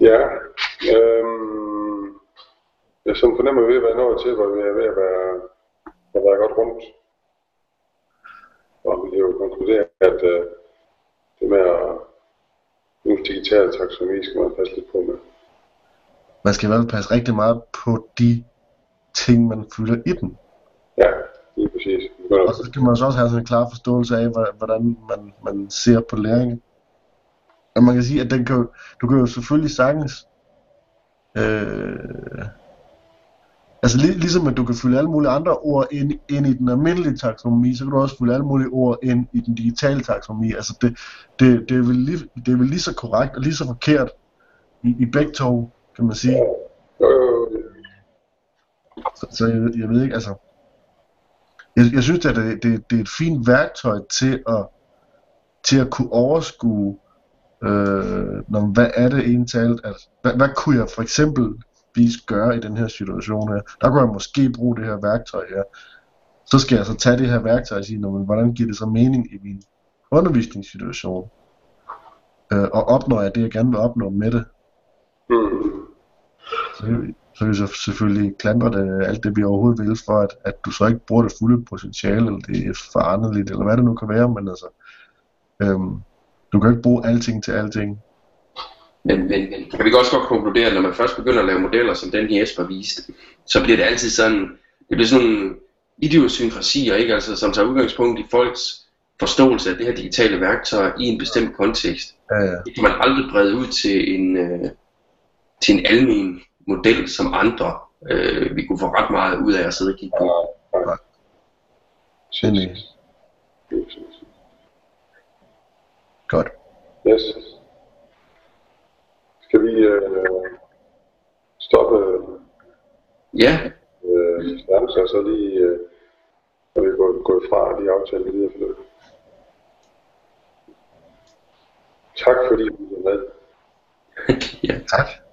Speaker 4: Ja, øhm, jeg sådan fornemmer, at vi er ved at være nået til, hvor vi er ved at være, at være godt rundt. Og vi kan jo konkludere, at øh, det med at bruge digital taksonomi skal man passe lidt på med.
Speaker 1: man skal i hvert fald passe rigtig meget på de ting, man fylder i den.
Speaker 4: Ja, lige præcis.
Speaker 1: Og så skal man så også have sådan en klar forståelse af, hvor- hvordan man, man ser på læring. Og man kan sige, at den kan, du kan jo selvfølgelig sagtens... Øh, altså lig, ligesom at du kan fylde alle mulige andre ord ind, ind i den almindelige taksonomi, så kan du også fylde alle mulige ord ind i den digitale taksonomi. Altså det, det, det, er, vel lige, det er vel lige så korrekt og lige så forkert i, i begge to, kan man sige.
Speaker 4: Jo.
Speaker 1: Så, så jeg, jeg ved ikke, altså... Jeg, jeg synes, at det, det, det er et fint værktøj til at, til at kunne overskue, øh, når, hvad er det egentlig talt, at, hvad, hvad kunne jeg for eksempel gøre i den her situation her? Der kunne jeg måske bruge det her værktøj her. Så skal jeg så tage det her værktøj og sige, "Nå, men hvordan giver det så mening i min undervisningssituation? Øh, og opnår jeg det, jeg gerne vil opnå med det?
Speaker 4: Hmm.
Speaker 1: Så, så vil jeg så selvfølgelig klandre det, alt det vi overhovedet vil, for at, at du så ikke bruger det fulde potentiale, eller det er foranderligt, eller hvad det nu kan være, men altså, øhm, du kan ikke bruge alting til alting.
Speaker 2: Men, men, men kan vi også godt konkludere, at når man først begynder at lave modeller, som den Jesper viste, så bliver det altid sådan, det bliver sådan nogle idiosynkrasier, ikke? Altså, som tager udgangspunkt i folks forståelse af det her digitale værktøj i en bestemt kontekst.
Speaker 1: Ja, ja.
Speaker 2: Det kan man aldrig brede ud til en, øh, til en almen model, som andre øh, vi kunne få ret meget ud af at sidde og kigge på.
Speaker 4: Præcis.
Speaker 1: Godt.
Speaker 4: Yes. Skal vi øh, stoppe
Speaker 2: Ja,
Speaker 4: øh, nærmest og så lige, øh, når vi gået, gået fra de aftaler vi lige har forløbet. Tak fordi du var med.
Speaker 2: ja.
Speaker 1: Tak.